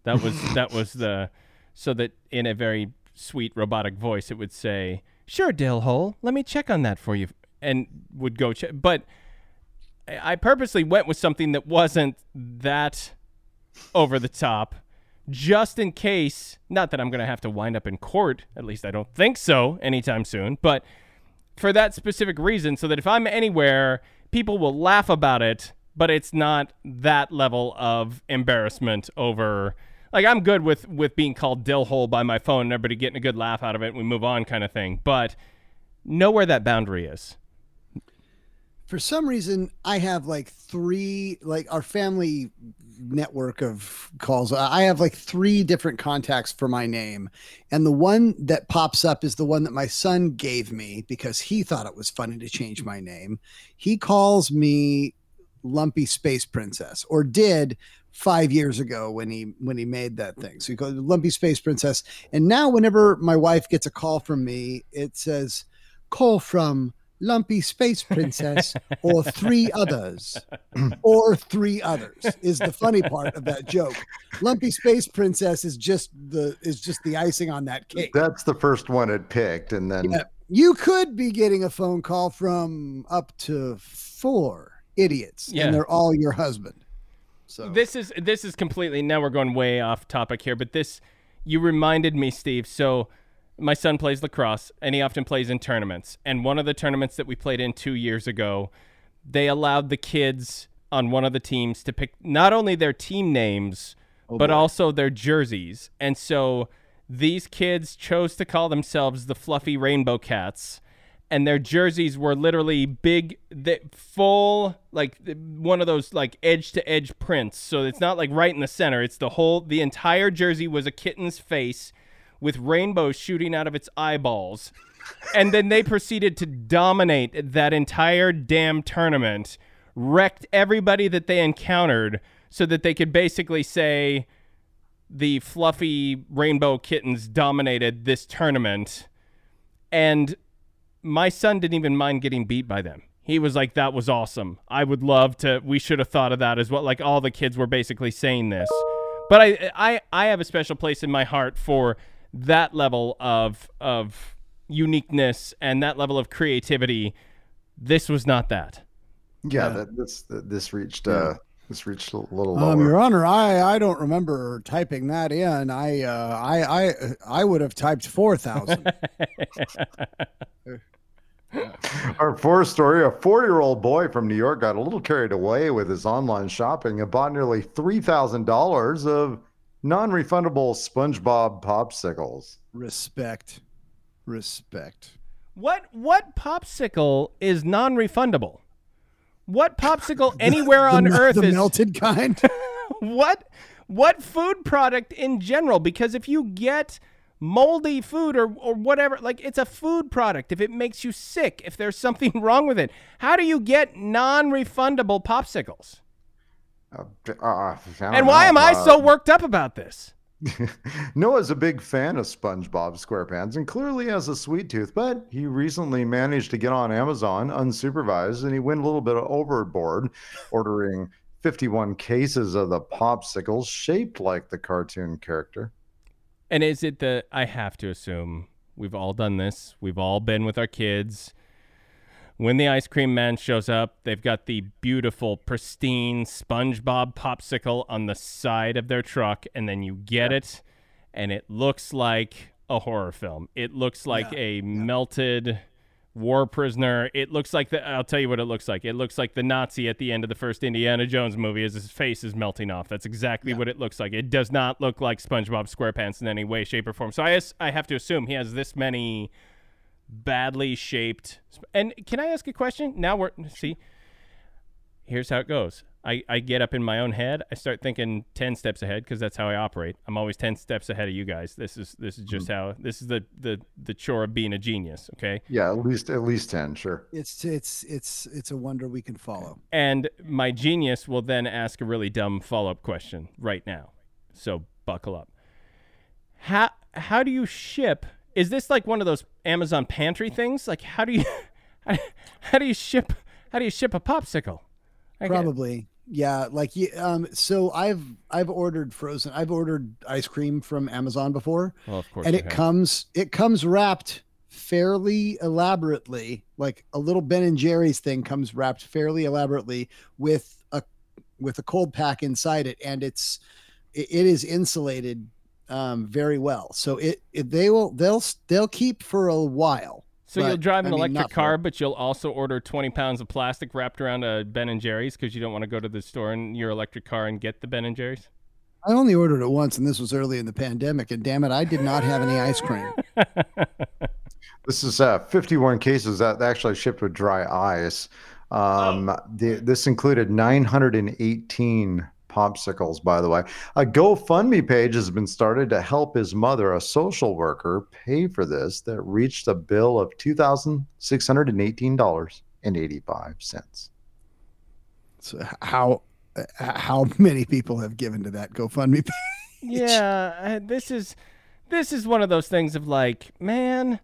That was that was the so that in a very sweet robotic voice it would say, "Sure, Dillhole, let me check on that for you." and would go check. But I I purposely went with something that wasn't that over the top, just in case. Not that I'm going to have to wind up in court. At least I don't think so anytime soon. But for that specific reason, so that if I'm anywhere, people will laugh about it, but it's not that level of embarrassment over. Like I'm good with with being called dill hole by my phone and everybody getting a good laugh out of it and we move on kind of thing. But know where that boundary is.
For some reason, I have like three, like our family network of calls. I have like three different contacts for my name. And the one that pops up is the one that my son gave me because he thought it was funny to change my name. He calls me Lumpy Space Princess, or did five years ago when he when he made that thing. So he goes Lumpy Space Princess. And now whenever my wife gets a call from me, it says call from Lumpy Space Princess or three others. or three others is the funny part of that joke. Lumpy Space Princess is just the is just the icing on that cake.
That's the first one it picked, and then
Yeah. You could be getting a phone call from up to four idiots,
Yeah.
and they're all your husband. So
This is this is completely now we're going way off topic here, but this you reminded me, Steve. So my son plays lacrosse and he often plays in tournaments. And one of the tournaments that we played in two years ago, they allowed the kids on one of the teams to pick not only their team names, oh, but also their jerseys. And so these kids chose to call themselves the Fluffy Rainbow Cats. And their jerseys were literally big, the full, like one of those like edge to edge prints. So it's not like right in the center. It's the whole, the entire jersey was a kitten's face with rainbows shooting out of its eyeballs. and then they proceeded to dominate that entire damn tournament, wrecked everybody that they encountered so that they could basically say the fluffy rainbow kittens dominated this tournament. And my son didn't even mind getting beat by them. He was like, that was awesome. I would love to, we should have thought of that as well. Like all the kids were basically saying this. But I, I, I have a special place in my heart for that level of, of uniqueness and that level of creativity. This was not that.
yeah, that, this this reached uh this reached a little lower.
Um, Your Honor, I, I don't remember typing that in. I uh, I I I would have typed four thousand.
Our fourth story: a four-year-old boy from New York got a little carried away with his online shopping and bought nearly three thousand dollars of non-refundable SpongeBob popsicles.
Respect, respect.
What what popsicle is non-refundable? What popsicle anywhere on
the,
earth
the
is
melted kind.
what what food product in general because if you get moldy food or or whatever like it's a food product if it makes you sick if there's something wrong with it how do you get non-refundable popsicles
Uh, uh,
and why
know,
am i
uh,
so worked up about this
Noah's a big fan of SpongeBob SquarePants and clearly has a sweet tooth, but he recently managed to get on Amazon unsupervised and he went a little bit overboard, ordering 51 cases of the popsicles shaped like the cartoon character.
And is it the I have to assume we've all done this. We've all been with our kids. When the ice cream man shows up, they've got the beautiful, pristine SpongeBob popsicle on the side of their truck, and then you get it, and it looks like a horror film. It looks like a melted war prisoner. It looks like the. I'll tell you what it looks like. It looks like the Nazi at the end of the first Indiana Jones movie as his face is melting off. That's exactly what it looks like. It does not look like SpongeBob SquarePants in any way, shape, or form. So I I have to assume he has this many badly shaped. And can I ask a question? Now we're see. Here's how it goes. I, I get up in my own head. I start thinking ten steps ahead because that's how I operate. I'm always ten steps ahead of you guys. This is this is just hmm. how this is the the the chore of being a genius. Okay.
Yeah, at least at least 10, sure.
It's it's it's it's a wonder we can follow.
And my genius will then ask a really dumb follow up question right now. So buckle up. How how do you ship? Is this like one of those Amazon pantry things? Like how do you how, do you ship how do you ship a popsicle? I get-
Probably. Yeah, like um so I've I've ordered frozen I've ordered ice cream from Amazon before
Well, of course
and it
have.
comes it comes wrapped fairly elaborately, like a little Ben and Jerry's thing comes wrapped fairly elaborately with a with a cold pack inside it, and it's it, it is insulated um, very well. So it, it they will they'll they'll keep for a while.
So you'll drive an
I mean,
electric
not
car, but you'll also order 20 pounds of plastic wrapped around a Ben and Jerry's because you don't want to go to the store in your electric car and get the Ben and Jerry's.
I only ordered it once, and this was early in the pandemic. And damn it, I did not have any ice cream.
This is uh, 51 cases that actually shipped with dry ice. Um, the, this included 918 popsicles, by the way. A GoFundMe page has been started to help his mother, a social worker, pay for this that reached a bill of $2,618.85.
So how how many people have given to that GoFundMe page?
Yeah, uh, this is this is one of those things of like, man,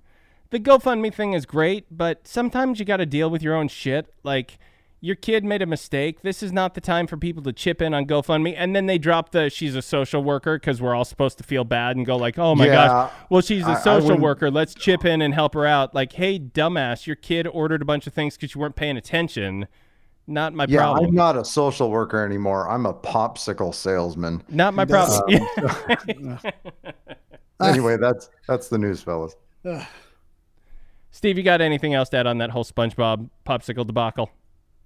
the GoFundMe thing is great, but sometimes you got to deal with your own shit. Like your kid made a mistake. This is not the time for people to chip in on GoFundMe. And then they drop the she's a social worker because we're all supposed to feel bad and go like, oh my
Yeah,
gosh, well she's
I-
a
I
social
wouldn't-
worker. Let's chip in and help her out. Like, hey, dumbass, your kid ordered a bunch of things because you weren't paying attention. Not my
Yeah,
problem.
I'm not a social worker anymore. I'm a popsicle salesman.
Not my
That's-
problem.
Um, anyway, that's that's the news, fellas.
Steve, you got anything else to add on that whole SpongeBob popsicle debacle?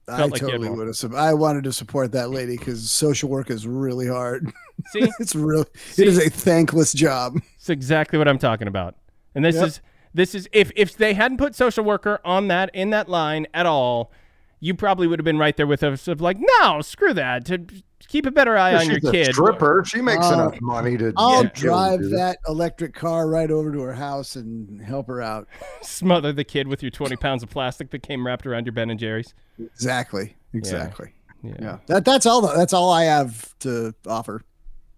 I
like
totally would have. I wanted to support that lady because social work is really hard.
See,
it's real.
See?
It is a thankless job.
it's exactly what I'm talking about. And this
Yep.
is this is if if they hadn't put social worker on that in that line at all, you probably would have been right there with us of like, no, screw that. To keep a better eye on your
She's a
kid.
stripper. She makes
Uh,
enough money to.
I'll
to be able to
drive that electric car right over to her house and help her out.
Smother the kid with your 20 pounds of plastic that came wrapped around your Ben and Jerry's.
Exactly. Exactly.
Yeah.
Yeah. That that's all. That's all I have to offer.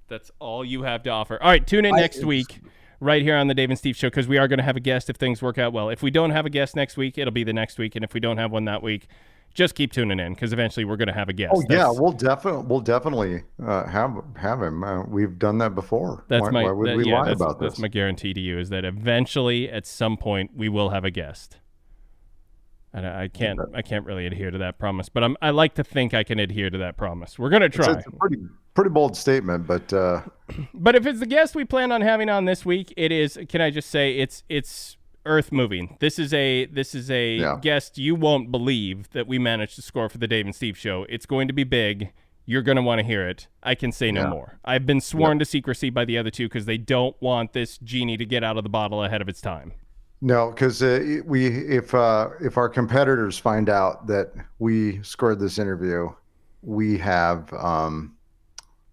That's all you have to offer. All right, tune in
I-
next week right here on the Dave and Steve show because we are going to have a guest if things work out well. If we don't have a guest next week, it'll be the next week, and if we don't have one that week, just keep tuning in because eventually we're going to have a guest.
Oh yeah, we'll definitely we'll definitely uh, have have him. Uh, we've done that before.
That's
why,
my
why would
that-
we
yeah,
lie
that's,
about
that's my guarantee to you is that eventually at some point we will have a guest. And I, I can't I can't really adhere to that promise, but I'm I like to think I can adhere to that promise. We're gonna
It's,
try.
it's a pretty pretty bold statement, but uh,
But if it's the guest we plan on having on this week, it is. Can I just say it's it's earth moving. This is a this is a
Yeah.
guest you won't believe that we managed to score for the Dave and Steve show. It's going to be big. You're going to want to hear it. I can say no
Yeah.
more. I've been sworn to secrecy by the other two because they don't want this genie to get out of the bottle ahead of its time.
no, because uh, we if uh, if our competitors find out that we scored this interview, we have um,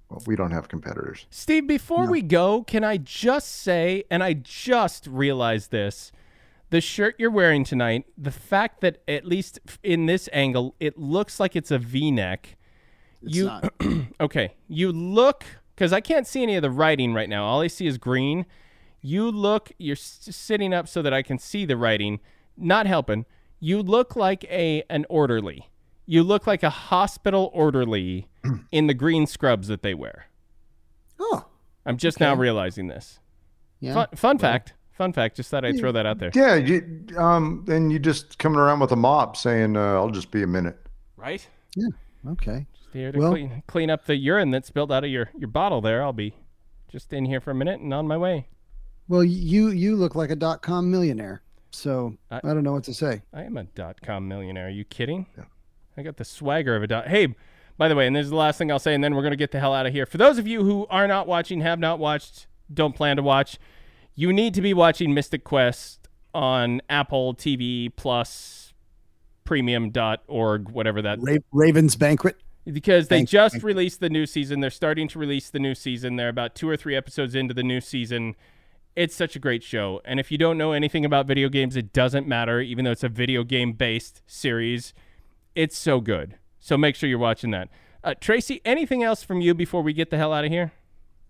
well, we don't have competitors.
Steve, before we go, can I just say, and I just realized this, the shirt you're wearing tonight, the fact that at least in this angle, it looks like it's a V-neck.
It's
you
not.
okay? You look because I can't see any of the writing right now. All I see is green. You look. You're s- sitting up so that I can see the writing. Not helping. You look like a an orderly. You look like a hospital orderly in the green scrubs that they wear.
Oh,
I'm just now realizing this.
yeah.
Fun, fun fact. Fun fact. Just thought I'd throw that out there.
Yeah, you um, then you just coming around with a mop saying, uh, "I'll just be a minute."
Right? Yeah.
Okay.
Just here to
Well-
clean, clean up the urine that spilled out of your, your bottle there. I'll be just in here for a minute and on my way.
Well, you you look like a dot com millionaire. So
I-
I, don't know what to say.
I am a dot com millionaire. Are you kidding? I got the swagger of a dot. Hey, by the way, and this is the last thing I'll say, and then we're going to get the hell out of here. For those of you who are not watching, have not watched, don't plan to watch, you need to be watching Mythic Quest on Apple TV Plus premium.org, whatever that
Ra- Ravens banquet.
because they just
you.
released the new season. They're starting to release the new season. They're about two or three episodes into the new season. It's such a great show. And if you don't know anything about video games, it doesn't matter, even though it's a video game based series. It's so good. So make sure you're watching that. Uh, Tracy, anything else from you before we get the hell out of here?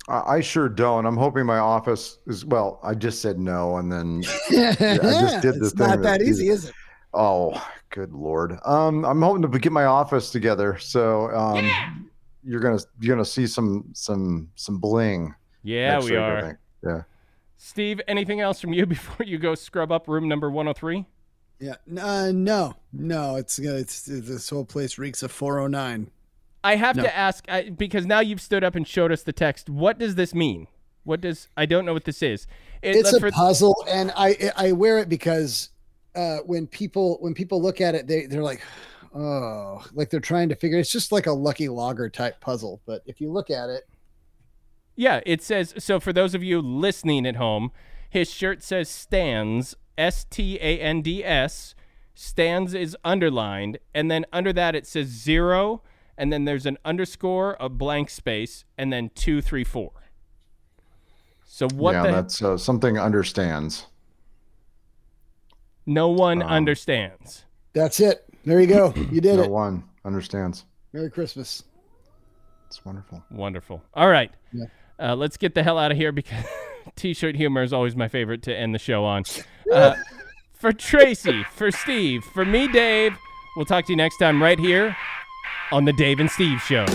I, I sure don't. I'm hoping my office is well. I just said no, and then yeah, I just did the
it's
thing
not
that
that easy, is it?
Oh, good lord. Um, I'm hoping to get my office together. So um, you're gonna you're gonna see some some some bling.
Yeah, we
week,
are.
Yeah.
Steve, anything else from you before you go scrub up room number 103?
Yeah. n- Uh, no, no. It's, it's this whole place reeks of 409.
I have
No.
to ask I, because now you've stood up and showed us the text. What does this mean? What does I don't know what this is. It-
It's
uh,
a puzzle, and I I wear it because uh, when people when people look at it, they they're like, oh, like they're trying to figure. It's just like a lucky logger type puzzle. But if you look at it,
Yeah, it says so for those of you listening at home, his shirt says stands, S T A N D S. Stands is underlined, and then under that it says zero, and then there's an underscore, a blank space, and then two, three, four. So what
yeah,
the
that's uh, something understands.
no one
um,
understands.
that's it. There you go. You did
no
it.
No one understands.
Merry Christmas.
It's wonderful.
Wonderful. All right.
Yeah.
Uh, let's get the hell out of here because t-shirt humor is always my favorite to end the show on. Uh, for Tracy, for Steve, for me, Dave, we'll talk to you next time right here on the Dave and Steve Show.